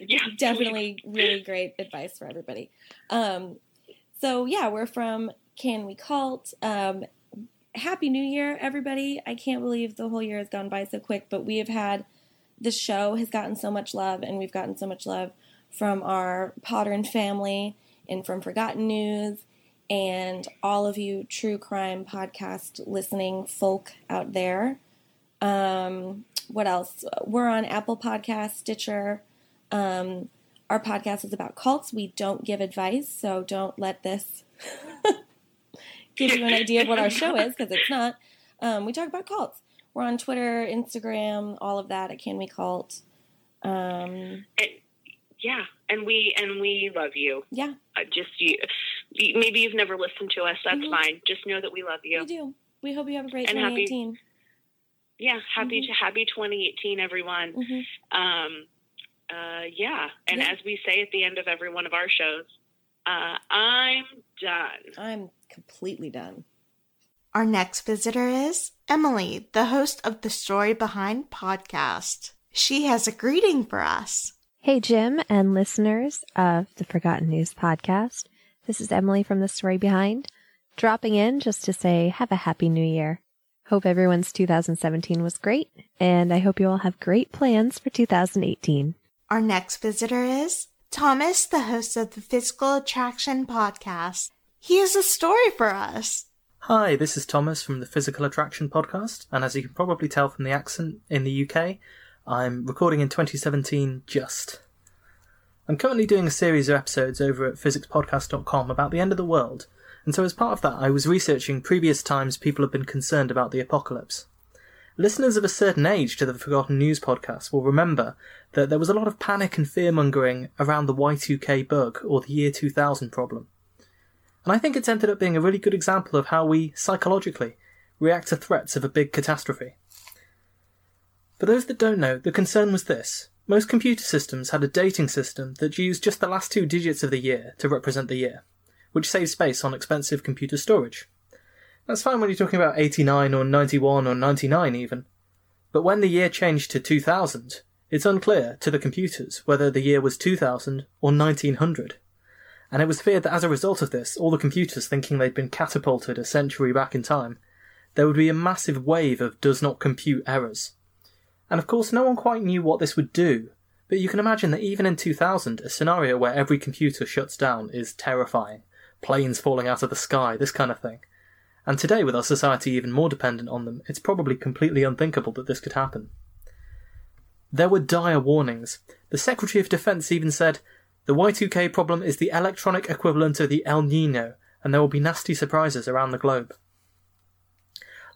Yeah. Definitely really great advice for everybody. Um, so yeah, we're from Can We Cult. Um, Happy New Year, everybody. I can't believe the whole year has gone by so quick, but we have had the show has gotten so much love and we've gotten so much love from our Potter family and from Forgotten News and all of you true crime podcast listening folk out there. Um, what else? We're on Apple Podcast, Stitcher. Um, our podcast is about cults. We don't give advice, so don't let this give you an idea of what our show is because it's not. Um, we talk about cults. We're on Twitter, Instagram, all of that at Can We Cult. Um, Yeah. And we and we love you. Yeah. Uh, just you, you maybe you've never listened to us, that's Mhm. fine. Just know that we love you. we do. We hope you have a great And happy- 2018. Yeah, happy Mhm. to happy 2018, everyone. Mhm. Um, uh, yeah, and Yeah. as we say at the end of every one of our shows, uh, I'm done. I'm completely done. Our next visitor is Emily, the host of the Story Behind podcast. She has a greeting for us. Hey, Jim and listeners of the Forgotten News podcast. This is Emily from The Story Behind, dropping in just to say, have a happy new year. Hope everyone's 2017 was great, and I hope you all have great plans for 2018. Our next visitor is Thomas, the host of the Physical Attraction podcast. He has a story for us. Hi, this is Thomas from the Physical Attraction podcast, and as you can probably tell from the accent in the UK, I'm recording in 2017 just. I'm currently doing a series of episodes over at physicspodcast.com about the end of the world, and so as part of that, I was researching previous times people have been concerned about the apocalypse. Listeners of a certain age to the Forgotten News podcast will remember that there was a lot of panic and fear mongering around the Y2K bug or the year 2000 problem. And I think it's ended up being a really good example of how we, psychologically, react to threats of a big catastrophe. For those that don't know, the concern was this. Most computer systems had a dating system that used just the last two digits of the year to represent the year, which saves space on expensive computer storage. That's fine when you're talking about 89 or 91 or 99 even. But when the year changed to 2000, it's unclear to the computers whether the year was 2000 or 1900 and it was feared that as a result of this, all the computers thinking they'd been catapulted a century back in time, there would be a massive wave of does not compute errors. And of course, no one quite knew what this would do, but you can imagine that even in 2000, a scenario where every computer shuts down is terrifying. Planes falling out of the sky, this kind of thing. And today, with our society even more dependent on them, it's probably completely unthinkable that this could happen. There were dire warnings. The Secretary of Defense even said, The Y2K problem is the electronic equivalent of the El Nino, and there will be nasty surprises around the globe.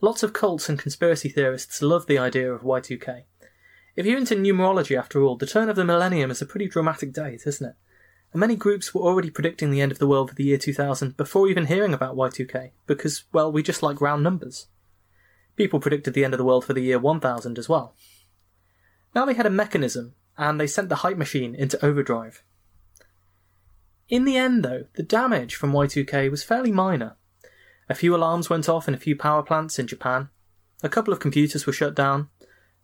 Lots of cults and conspiracy theorists love the idea of Y2K. If you're into numerology, after all, the turn of the millennium is a pretty dramatic date, isn't it? And many groups were already predicting the end of the world for the year 2000 before even hearing about Y2K, because, well, we just like round numbers. People predicted the end of the world for the year 1000 as well. Now they had a mechanism, and they sent the hype machine into overdrive. In the end, though, the damage from Y2K was fairly minor. A few alarms went off in a few power plants in Japan. A couple of computers were shut down.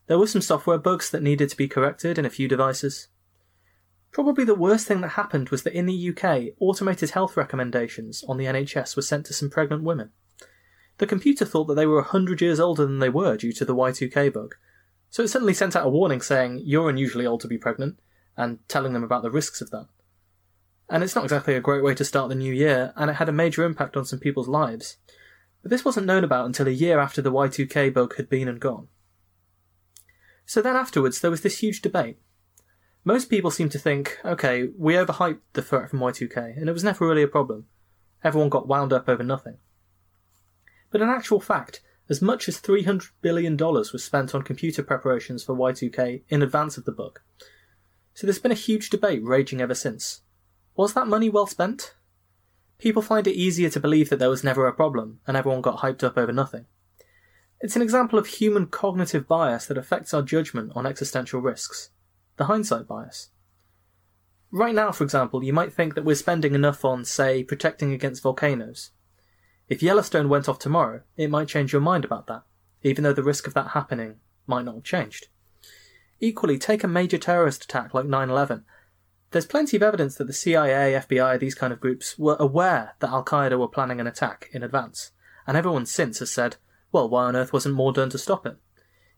There were some software bugs that needed to be corrected in a few devices. Probably the worst thing that happened was that in the UK, automated health recommendations on the NHS were sent to some pregnant women. The computer thought that they were 100 years older than they were due to the Y2K bug, so it suddenly sent out a warning saying, You're unusually old to be pregnant, and telling them about the risks of that. And it's not exactly a great way to start the new year, and it had a major impact on some people's lives. But this wasn't known about until a year after the Y2K bug had been and gone. So then afterwards, there was this huge debate. Most people seem to think, okay, we overhyped the threat from Y2K, and it was never really a problem. Everyone got wound up over nothing. But in actual fact, as much as $300 billion was spent on computer preparations for Y2K in advance of the bug. So there's been a huge debate raging ever since. Was that money well spent? People find it easier to believe that there was never a problem and everyone got hyped up over nothing. It's an example of human cognitive bias that affects our judgment on existential risks. The hindsight bias. Right now, for example, you might think that we're spending enough on, say, protecting against volcanoes. If Yellowstone went off tomorrow, it might change your mind about that, even though the risk of that happening might not have changed. Equally, take a major terrorist attack like 9 11. There's plenty of evidence that the CIA, FBI, these kind of groups were aware that Al Qaeda were planning an attack in advance, and everyone since has said, well, why on earth wasn't more done to stop it?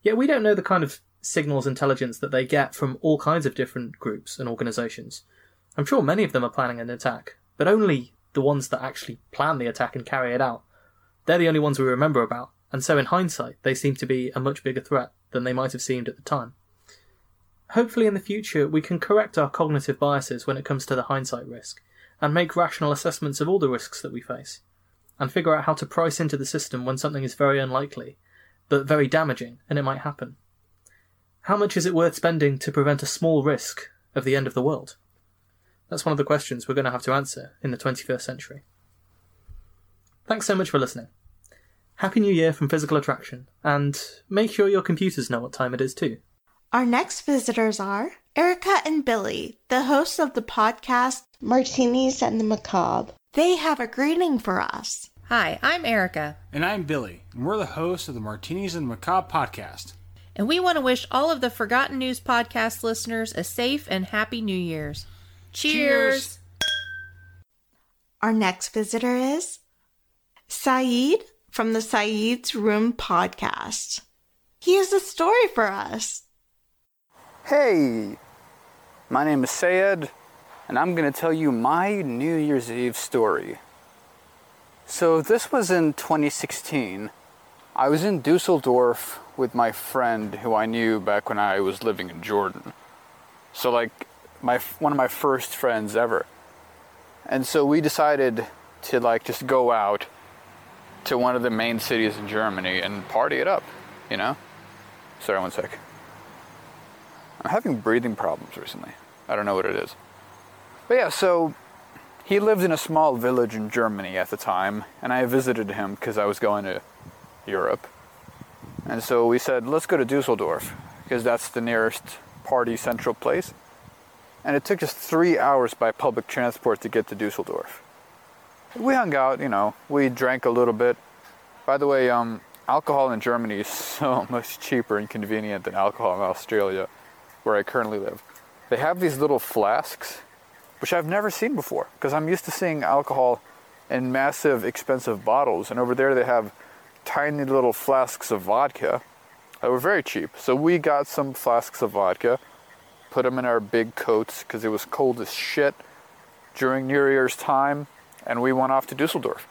Yet we don't know the kind of signals intelligence that they get from all kinds of different groups and organizations. I'm sure many of them are planning an attack, but only the ones that actually plan the attack and carry it out. They're the only ones we remember about, and so in hindsight, they seem to be a much bigger threat than they might have seemed at the time. Hopefully, in the future, we can correct our cognitive biases when it comes to the hindsight risk, and make rational assessments of all the risks that we face, and figure out how to price into the system when something is very unlikely, but very damaging, and it might happen. How much is it worth spending to prevent a small risk of the end of the world? That's one of the questions we're going to have to answer in the 21st century. Thanks so much for listening. Happy New Year from Physical Attraction, and make sure your computers know what time it is too. Our next visitors are Erica and Billy, the hosts of the podcast Martinis and the Macabre. They have a greeting for us. Hi, I'm Erica. And I'm Billy, and we're the hosts of the Martinis and Macabre podcast. And we want to wish all of the Forgotten News podcast listeners a safe and happy New Year's. Cheers! Our next visitor is Saeed from the Saeed's Room podcast. He has a story for us. Hey, my name is Sayed, and I'm going to tell you my New Year's Eve story. So, this was in 2016. I was in Dusseldorf with my friend who I knew back when I was living in Jordan. So, like, my one of my first friends ever. And so we decided to like just go out to one of the main cities in Germany and party it up, you know? Sorry, one sec. I'm having breathing problems recently. I don't know what it is. But yeah, so he lived in a small village in Germany at the time, and I visited him because I was going to Europe. And so we said, let's go to Dusseldorf, because that's the nearest party central place and it took us three hours by public transport to get to Dusseldorf. We hung out, you know, we drank a little bit. By the way, um, alcohol in Germany is so much cheaper and convenient than alcohol in Australia, where I currently live. They have these little flasks, which I've never seen before, because I'm used to seeing alcohol in massive, expensive bottles, and over there they have tiny little flasks of vodka that were very cheap. So we got some flasks of vodka put them in our big coats because it was cold as shit during New Year's time, and we went off to Dusseldorf.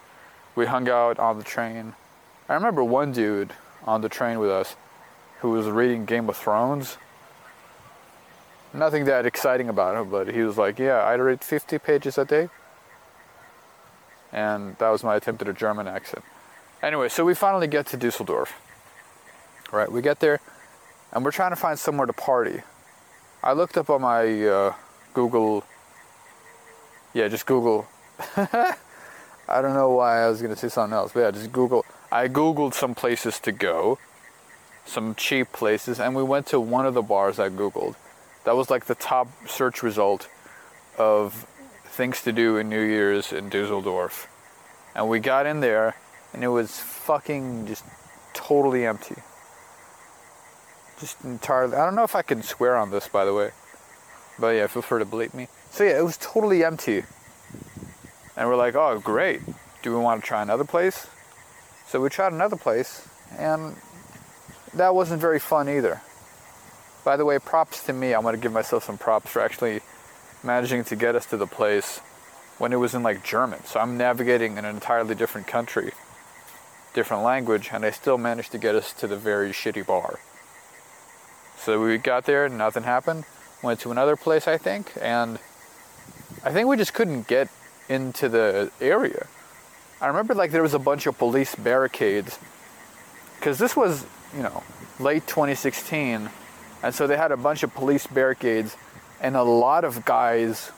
We hung out on the train. I remember one dude on the train with us who was reading Game of Thrones. Nothing that exciting about him, but he was like, Yeah, I read 50 pages a day. And that was my attempt at a German accent. Anyway, so we finally get to Dusseldorf. Right, we get there and we're trying to find somewhere to party. I looked up on my uh, Google, yeah, just Google. I don't know why I was going to say something else, but yeah, just Google. I Googled some places to go, some cheap places, and we went to one of the bars I Googled. That was like the top search result of things to do in New Year's in Dusseldorf. And we got in there, and it was fucking just totally empty. Just entirely. I don't know if I can swear on this, by the way. But yeah, feel free to bleep me. So yeah, it was totally empty. And we're like, oh, great. Do we want to try another place? So we tried another place, and that wasn't very fun either. By the way, props to me. I'm going to give myself some props for actually managing to get us to the place when it was in like German. So I'm navigating in an entirely different country, different language, and I still managed to get us to the very shitty bar. So we got there, nothing happened. Went to another place, I think, and I think we just couldn't get into the area. I remember like there was a bunch of police barricades because this was, you know, late 2016, and so they had a bunch of police barricades and a lot of guys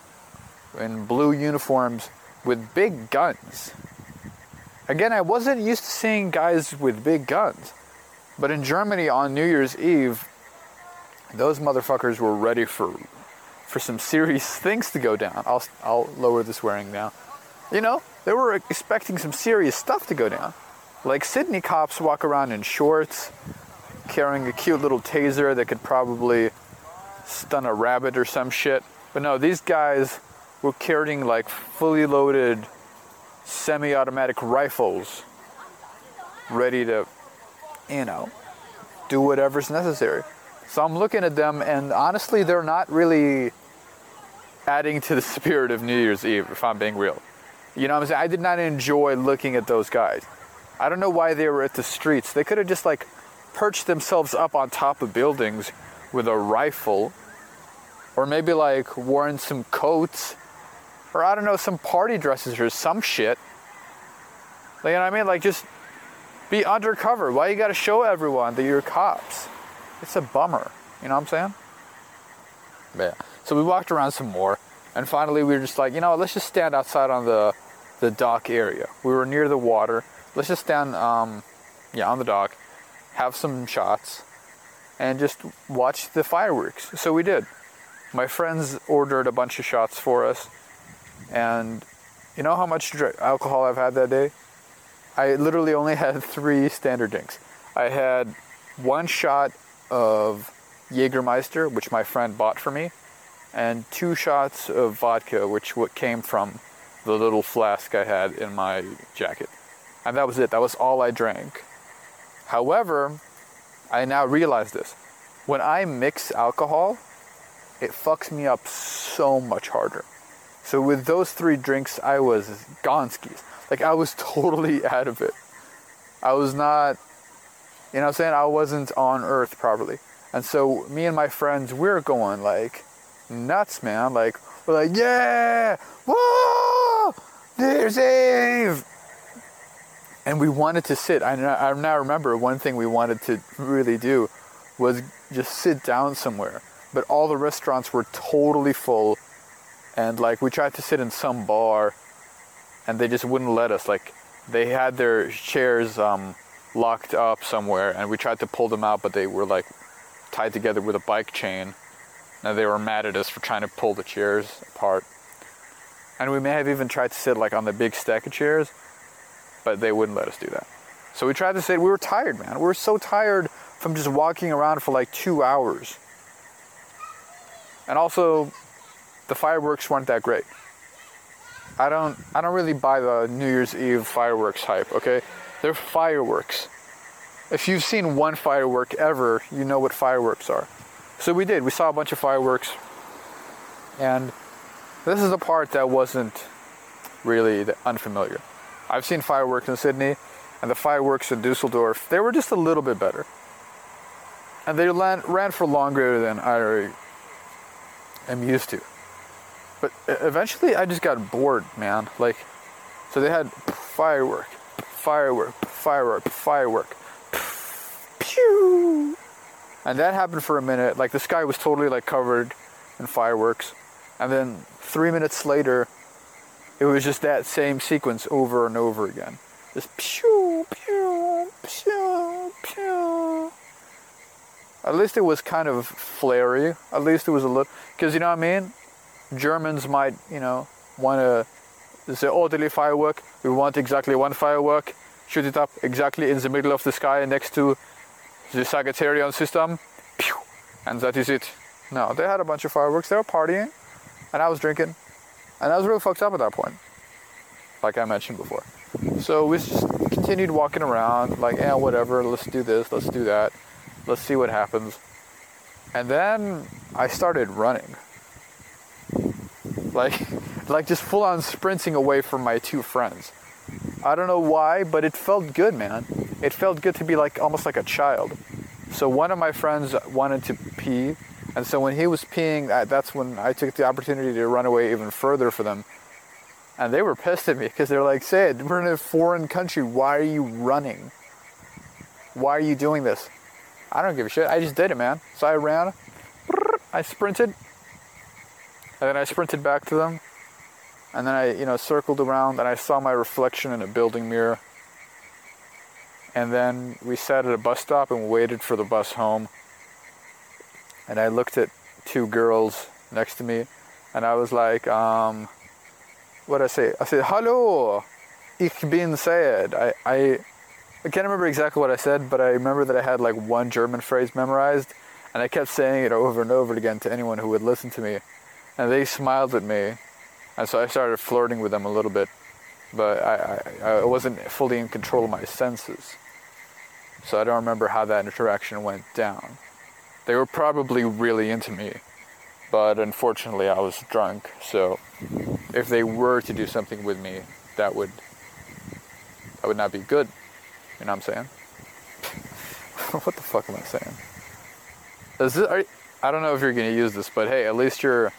in blue uniforms with big guns. Again, I wasn't used to seeing guys with big guns, but in Germany on New Year's Eve, those motherfuckers were ready for for some serious things to go down. I'll I'll lower the swearing now. You know, they were expecting some serious stuff to go down. Like Sydney cops walk around in shorts, carrying a cute little taser that could probably stun a rabbit or some shit. But no, these guys were carrying like fully loaded semi-automatic rifles ready to, you know, do whatever's necessary. So I'm looking at them, and honestly, they're not really adding to the spirit of New Year's Eve, if I'm being real. You know what I'm saying? I did not enjoy looking at those guys. I don't know why they were at the streets. They could have just like perched themselves up on top of buildings with a rifle, or maybe like wearing some coats, or I don't know, some party dresses or some shit. You know what I mean? Like just be undercover. Why you gotta show everyone that you're cops? It's a bummer. You know what I'm saying? Yeah. So we walked around some more, and finally we were just like, you know, let's just stand outside on the the dock area. We were near the water. Let's just stand, um, yeah, on the dock, have some shots, and just watch the fireworks. So we did. My friends ordered a bunch of shots for us, and you know how much alcohol I've had that day? I literally only had three standard drinks. I had one shot of Jägermeister, which my friend bought for me, and two shots of vodka, which came from the little flask I had in my jacket. And that was it. That was all I drank. However, I now realize this. When I mix alcohol, it fucks me up so much harder. So with those three drinks, I was gonskis. Like I was totally out of it. I was not, you know what I'm saying? I wasn't on earth properly. And so me and my friends, we're going like nuts, man. Like, we're like, yeah, whoa, there's Eve. And we wanted to sit. I, I now remember one thing we wanted to really do was just sit down somewhere. But all the restaurants were totally full. And like, we tried to sit in some bar and they just wouldn't let us. Like, they had their chairs um, locked up somewhere and we tried to pull them out, but they were like tied together with a bike chain. Now they were mad at us for trying to pull the chairs apart. And we may have even tried to sit like on the big stack of chairs, but they wouldn't let us do that. So we tried to say we were tired, man. We were so tired from just walking around for like two hours. And also, the fireworks weren't that great. I don't I don't really buy the New Year's Eve fireworks hype, okay? They're fireworks. If you've seen one firework ever, you know what fireworks are. So we did. We saw a bunch of fireworks. And this is the part that wasn't really unfamiliar. I've seen fireworks in Sydney, and the fireworks in Dusseldorf, they were just a little bit better. And they ran, ran for longer than I am used to. But eventually I just got bored, man. Like, so they had firework, firework, firework, firework, pew. And that happened for a minute. Like the sky was totally like covered in fireworks. And then three minutes later, it was just that same sequence over and over again. Just pew, pew, pew, pew. At least it was kind of flary. At least it was a little, because you know what I mean. Germans might, you know, want to say oh, orderly firework. We want exactly one firework. Shoot it up exactly in the middle of the sky next to the Sagittarian system. Pew, and that is it. No, they had a bunch of fireworks. They were partying, and I was drinking, and I was really fucked up at that point, like I mentioned before. So we just continued walking around, like, yeah, whatever. Let's do this. Let's do that. Let's see what happens. And then I started running, like, like just full on sprinting away from my two friends. I don't know why, but it felt good, man. It felt good to be like almost like a child. So one of my friends wanted to pee, and so when he was peeing, that- that's when I took the opportunity to run away even further for them. And they were pissed at me because they're like, Sid, we're in a foreign country. Why are you running? Why are you doing this? I don't give a shit. I just did it, man. So I ran, I sprinted, and then I sprinted back to them. And then I, you know, circled around and I saw my reflection in a building mirror. And then we sat at a bus stop and waited for the bus home. And I looked at two girls next to me and I was like, um, what did I say? I said, Hallo, ich bin Sayed. I, I, I can't remember exactly what I said, but I remember that I had like one German phrase memorized and I kept saying it over and over again to anyone who would listen to me. And they smiled at me and so I started flirting with them a little bit, but I, I, I wasn't fully in control of my senses. So I don't remember how that interaction went down. They were probably really into me, but unfortunately I was drunk, so if they were to do something with me, that would that would not be good. You know what I'm saying? what the fuck am I saying? Is this, are, I don't know if you're gonna use this, but hey, at least you're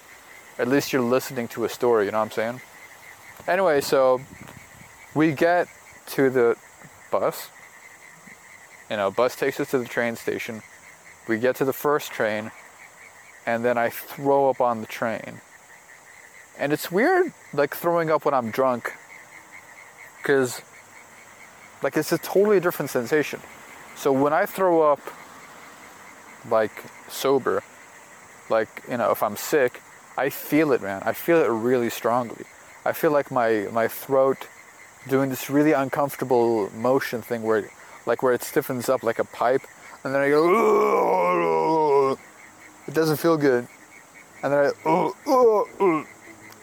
at least you're listening to a story, you know what I'm saying? Anyway, so we get to the bus. You know, bus takes us to the train station. We get to the first train, and then I throw up on the train. And it's weird, like throwing up when I'm drunk, because, like, it's a totally different sensation. So when I throw up, like, sober, like, you know, if I'm sick, I feel it, man. I feel it really strongly. I feel like my my throat doing this really uncomfortable motion thing where, like, where it stiffens up like a pipe, and then I go. It doesn't feel good, and then I.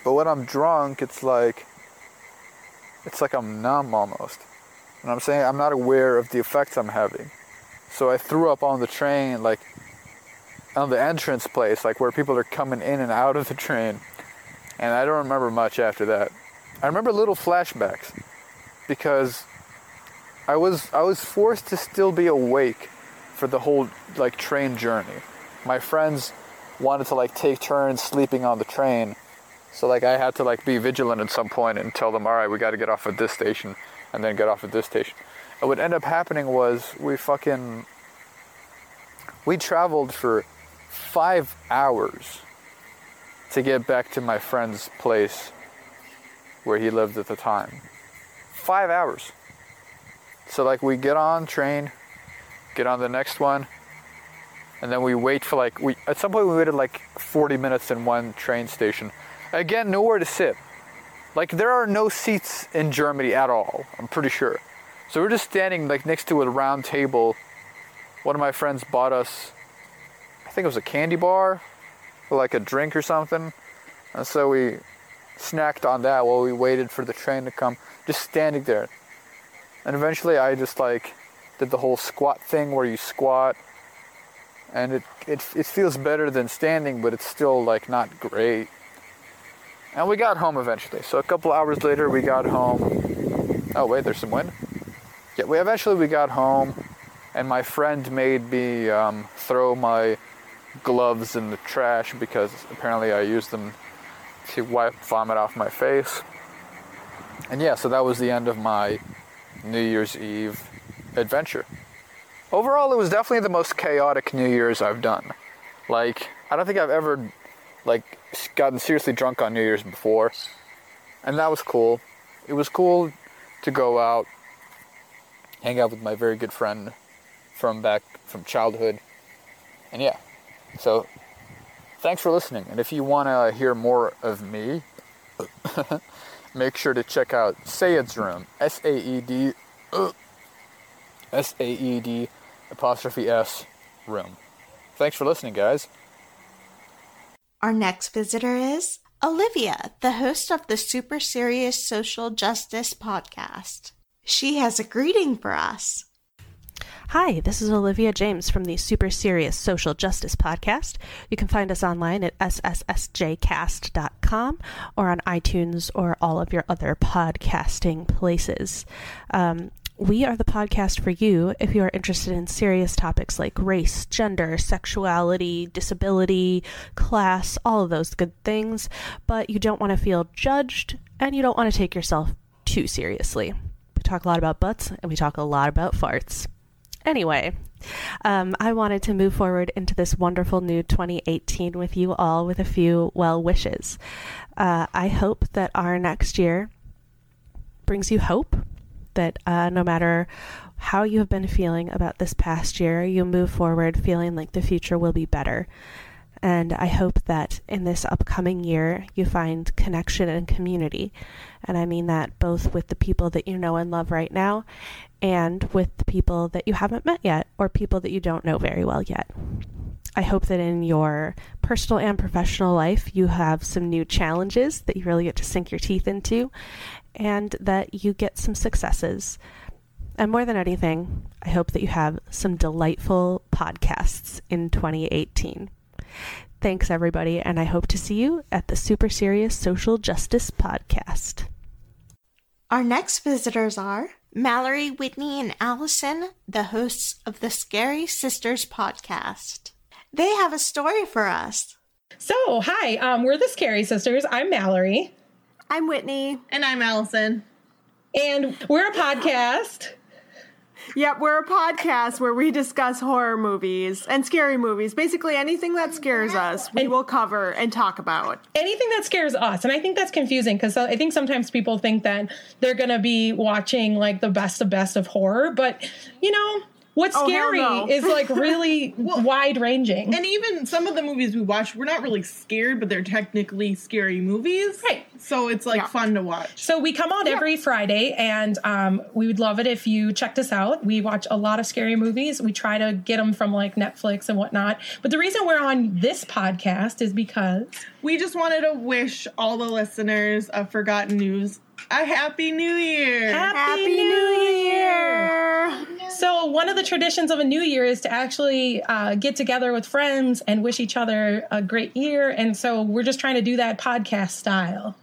But when I'm drunk, it's like. It's like I'm numb almost. And I'm saying I'm not aware of the effects I'm having. So I threw up on the train, like on the entrance place, like where people are coming in and out of the train. And I don't remember much after that. I remember little flashbacks because I was I was forced to still be awake for the whole like train journey. My friends wanted to like take turns sleeping on the train. So like I had to like be vigilant at some point and tell them, all right, we got to get off at this station, and then get off at this station. And what ended up happening was we fucking we traveled for five hours to get back to my friend's place where he lived at the time. Five hours. So like we get on train, get on the next one, and then we wait for like we at some point we waited like 40 minutes in one train station. Again, nowhere to sit. Like there are no seats in Germany at all. I'm pretty sure. So we're just standing like next to a round table. One of my friends bought us I think it was a candy bar like a drink or something. And so we snacked on that while we waited for the train to come, just standing there. And eventually I just like did the whole squat thing where you squat and it, it, it feels better than standing, but it's still like not great. And we got home eventually. So a couple hours later we got home Oh wait, there's some wind. Yeah, we eventually we got home, and my friend made me um, throw my gloves in the trash because apparently I used them to wipe vomit off my face. And yeah, so that was the end of my New Year's Eve adventure. Overall, it was definitely the most chaotic New Year's I've done. Like, I don't think I've ever like gotten seriously drunk on New Year's before, and that was cool. It was cool to go out, hang out with my very good friend from back from childhood, and yeah. So, thanks for listening. And if you want to hear more of me, make sure to check out Sayed's Room. S A E D uh, S A E D apostrophe S room. Thanks for listening, guys. Our next visitor is Olivia, the host of the Super Serious Social Justice podcast. She has a greeting for us. Hi, this is Olivia James from the Super Serious Social Justice Podcast. You can find us online at sssjcast.com or on iTunes or all of your other podcasting places. Um, we are the podcast for you if you are interested in serious topics like race, gender, sexuality, disability, class, all of those good things, but you don't want to feel judged and you don't want to take yourself too seriously. We talk a lot about butts and we talk a lot about farts. Anyway, um, I wanted to move forward into this wonderful new 2018 with you all with a few well wishes. Uh, I hope that our next year brings you hope, that uh, no matter how you have been feeling about this past year, you move forward feeling like the future will be better. And I hope that in this upcoming year, you find connection and community. And I mean that both with the people that you know and love right now and with the people that you haven't met yet or people that you don't know very well yet. I hope that in your personal and professional life, you have some new challenges that you really get to sink your teeth into and that you get some successes. And more than anything, I hope that you have some delightful podcasts in 2018. Thanks, everybody, and I hope to see you at the Super Serious Social Justice Podcast. Our next visitors are Mallory, Whitney, and Allison, the hosts of the Scary Sisters podcast. They have a story for us. So, hi, um, we're the Scary Sisters. I'm Mallory. I'm Whitney. And I'm Allison. And we're a podcast. Yep, we're a podcast where we discuss horror movies and scary movies. Basically, anything that scares us, we will cover and talk about. Anything that scares us. And I think that's confusing because uh, I think sometimes people think that they're going to be watching like the best of best of horror. But, you know, what's Oh, scary no. is like really wide ranging. And even some of the movies we watch, we're not really scared, but they're technically scary movies. Right. So it's like fun to watch. So we come out every Friday, and um, we would love it if you checked us out. We watch a lot of scary movies. We try to get them from like Netflix and whatnot. But the reason we're on this podcast is because We just wanted to wish all the listeners of Forgotten News a happy new year. Happy, New Year! So one of the traditions of a New Year is to actually uh, get together with friends and wish each other a great year. And so we're just trying to do that podcast style.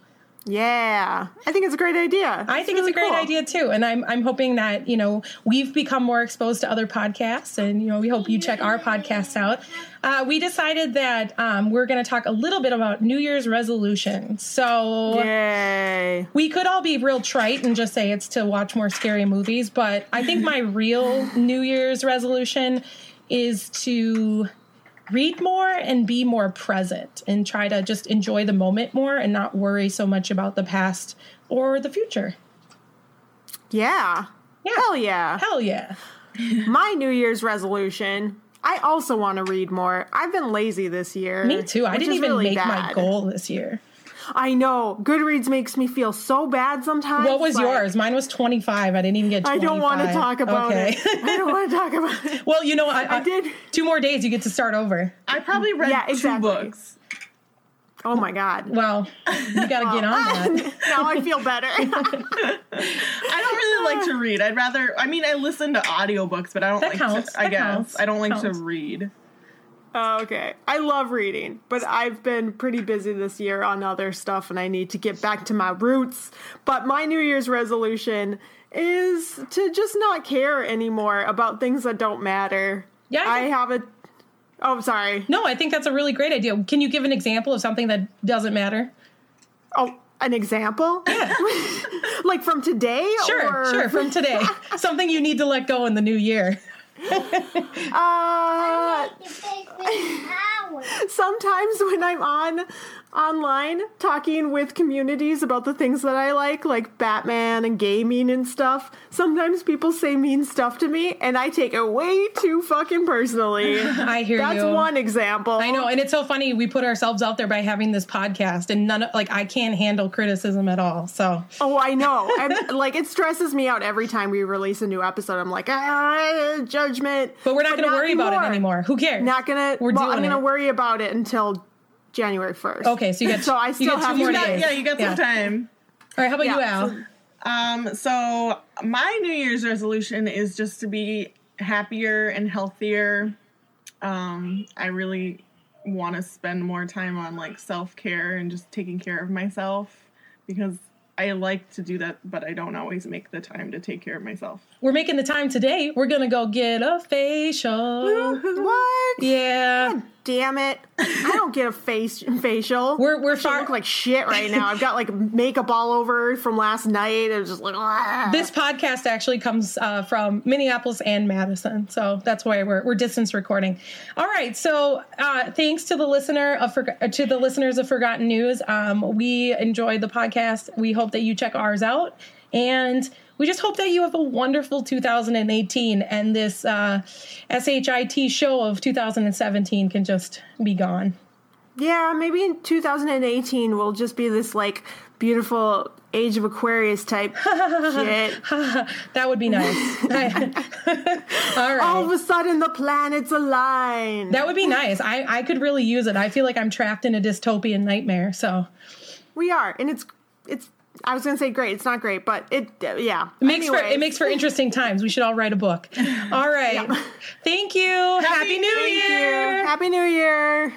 Yeah, I think it's a great idea. I think it's a great idea too, and I'm I'm hoping that you know we've become more exposed to other podcasts, and you know we hope you check our podcasts out. Uh, we decided that um, we're going to talk a little bit about New Year's resolution. So Yay. we could all be real trite and just say it's to watch more scary movies, but I think my real New Year's resolution is to read more and be more present and try to just enjoy the moment more and not worry so much about the past or the future. Yeah. Hell yeah. Hell yeah. My New Year's resolution. I also want to read more. I've been lazy this year. Me too. I didn't even really make my goal this year. I know. Goodreads makes me feel so bad sometimes. What was like- yours? Mine was 25. I didn't even get I don't want to talk about okay. it. I don't want to talk about it. well, you know, I, I, did. Two more days, you get to start over. I probably read Yeah, two books. Oh my god. Well, you got to get on that. now I feel better. I don't really like to read. I'd rather. I mean, I listen to audiobooks, but I don't That like counts. to. I That guess counts. I don't like Counts. to read. Oh, okay. I love reading, but I've been pretty busy this year on other stuff and I need to get back to my roots. But my New Year's resolution is to just not care anymore about things that don't matter. Yeah. I, have a. Oh, sorry. No, I think that's a really great idea. Can you give an example of something that doesn't matter? Oh, an example? Yeah. like from today? Sure, or... sure, from today. something you need to let go in the new year. uh, sometimes when I'm on online talking with communities about the things that I like, like Batman and gaming and stuff, sometimes people say mean stuff to me and I take it way too fucking personally. I hear That's you. That's one example. I know, and it's so funny we put ourselves out there by having this podcast and none of like I can't handle criticism at all. So Oh, I know. I'm, like it stresses me out every time we release a new episode. I'm like, ah, judgment. But we're not going to worry about it anymore. Who cares? Not gonna. We're well, doing I'm gonna worry about it until January 1st. Okay, so you get so I you still get two have more two days. Yeah, you got Yeah. some time. All right, how about you, Al? so- Um, so my New Year's resolution is just to be happier and healthier. Um, I really want to spend more time on like self care and just taking care of myself because I like to do that, but I don't always make the time to take care of myself. We're making the time today. We're gonna go get a facial. What? Yeah. Damn it! I don't get a face facial. We're we're should look like shit right now. I've got like makeup all over from last night. It's just like ah. This podcast actually comes uh, from Minneapolis and Madison, so that's why we're we're distance recording. All right, so uh, thanks to the listener of Forg- to the listeners of Forgotten News. Um, we enjoyed the podcast. We hope that you check ours out, and we just hope that you have a wonderful 2018, and this uh, shit show of 2017 can just be gone. Yeah, maybe in 2018 we'll just be this like beautiful Age of Aquarius type shit. that would be nice. All right. All of a sudden, the planets align. That would be nice. I, I could really use it. I feel like I'm trapped in a dystopian nightmare. So we are, and it's it's. I was gonna say great. It's not great, but it uh, yeah. it makes for it makes for interesting times. We should all write a book. All right. Thank you. Happy, New Thank Year. you. Happy New Year.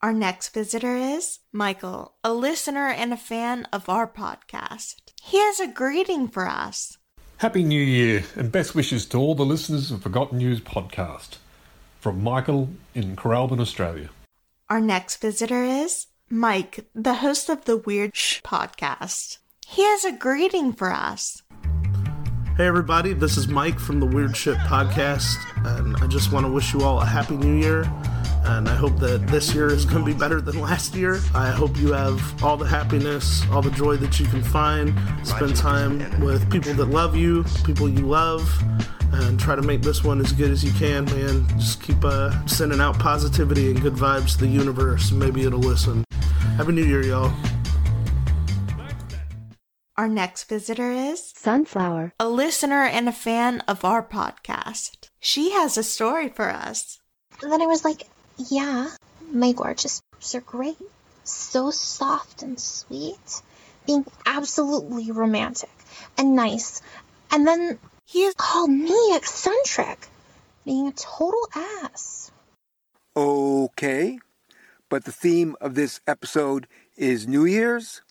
Our next visitor is Michael, a listener and a fan of our podcast. He has a greeting for us. Happy New Year and best wishes to all the listeners of Forgotten News podcast. From Michael in Coralbin, Australia. Our next visitor is Mike, the host of the Weird Shh podcast. He has a greeting for us. Hey everybody, this is Mike from the Weird Shit Podcast, and I just want to wish you all a happy new year. And I hope that this year is going to be better than last year. I hope you have all the happiness, all the joy that you can find. Spend time with people that love you, people you love, and try to make this one as good as you can, man. Just keep uh, sending out positivity and good vibes to the universe, and maybe it'll listen. Happy New Year, y'all. Our next visitor is Sunflower, a listener and a fan of our podcast. She has a story for us. And then I was like, yeah, my gorgeous boobs are great. So soft and sweet. Being absolutely romantic and nice. And then he has called me eccentric. Being a total ass. Okay, but the theme of this episode is New Year's,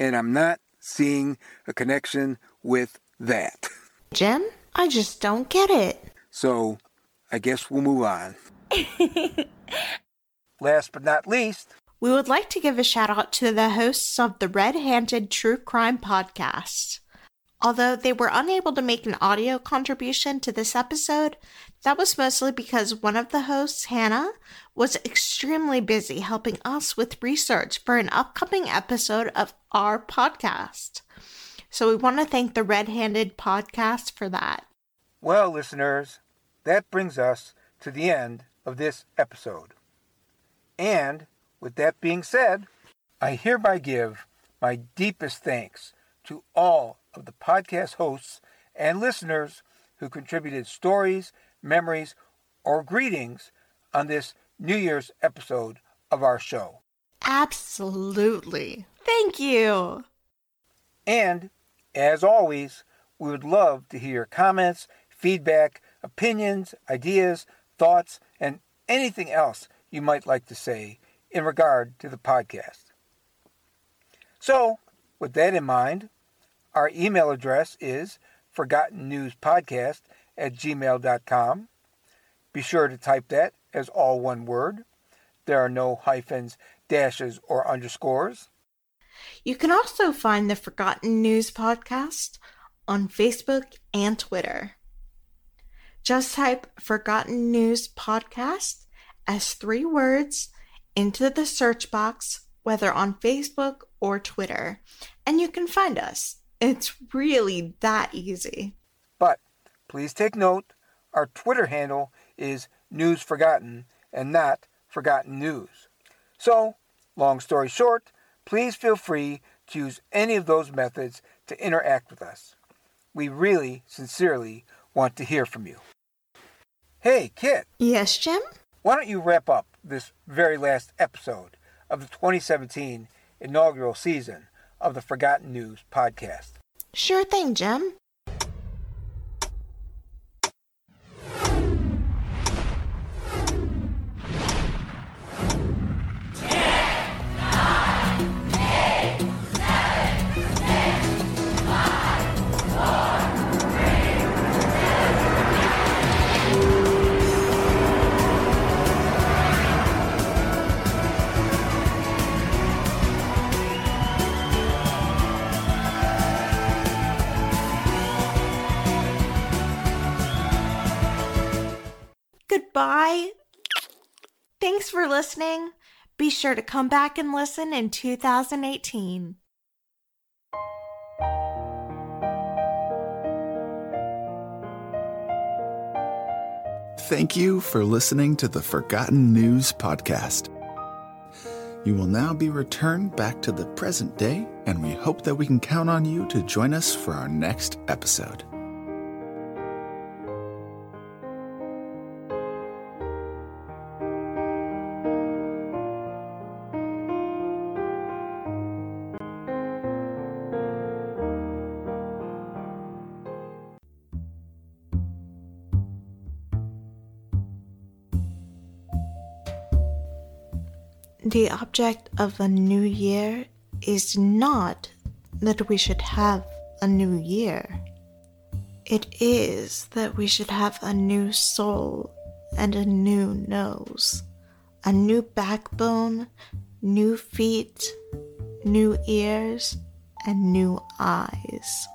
and I'm not seeing a connection with that. Jim, I just don't get it. So, I guess we'll move on. Last but not least, We would like to give a shout out to the hosts of the Red Handed True Crime Podcast. Although they were unable to make an audio contribution to this episode, that was mostly because one of the hosts, Hannah, was extremely busy helping us with research for an upcoming episode of our podcast. So we want to thank the Red Handed Podcast for that. well, listeners, that brings us to the end of this episode. And with that being said, I hereby give my deepest thanks to all of the podcast hosts and listeners who contributed stories, memories, or greetings on this New Year's episode of our show. Absolutely. Thank you. And, as always, we would love to hear your comments, feedback, opinions, ideas, thoughts, and anything else you might like to say in regard to the podcast. So, with that in mind, our email address is forgottennewspodcast at gmail.com. Be sure to type that as all one word. There are no hyphens, dashes, or underscores. You can also find the Forgotten News Podcast on Facebook and Twitter. Just type Forgotten News Podcast as three words into the search box, whether on Facebook or Twitter, and you can find us. It's really that easy. But please take note our Twitter handle is News Forgotten and not Forgotten News. So, long story short, please feel free to use any of those methods to interact with us. We really, sincerely want to hear from you. Hey, Kit. Yes, Jim? Why don't you wrap up this very last episode of the 2017 inaugural season of the Forgotten News podcast? Sure thing, Jim. Goodbye. Thanks for listening. Be sure to come back and listen in 2018. Thank you for listening to the Forgotten News Podcast. You will now be returned back to the present day, and we hope that we can count on you to join us for our next episode. The object of a new year is not that we should have a new year. It is that we should have a new soul and a new nose, a new backbone, new feet, new ears, and new eyes.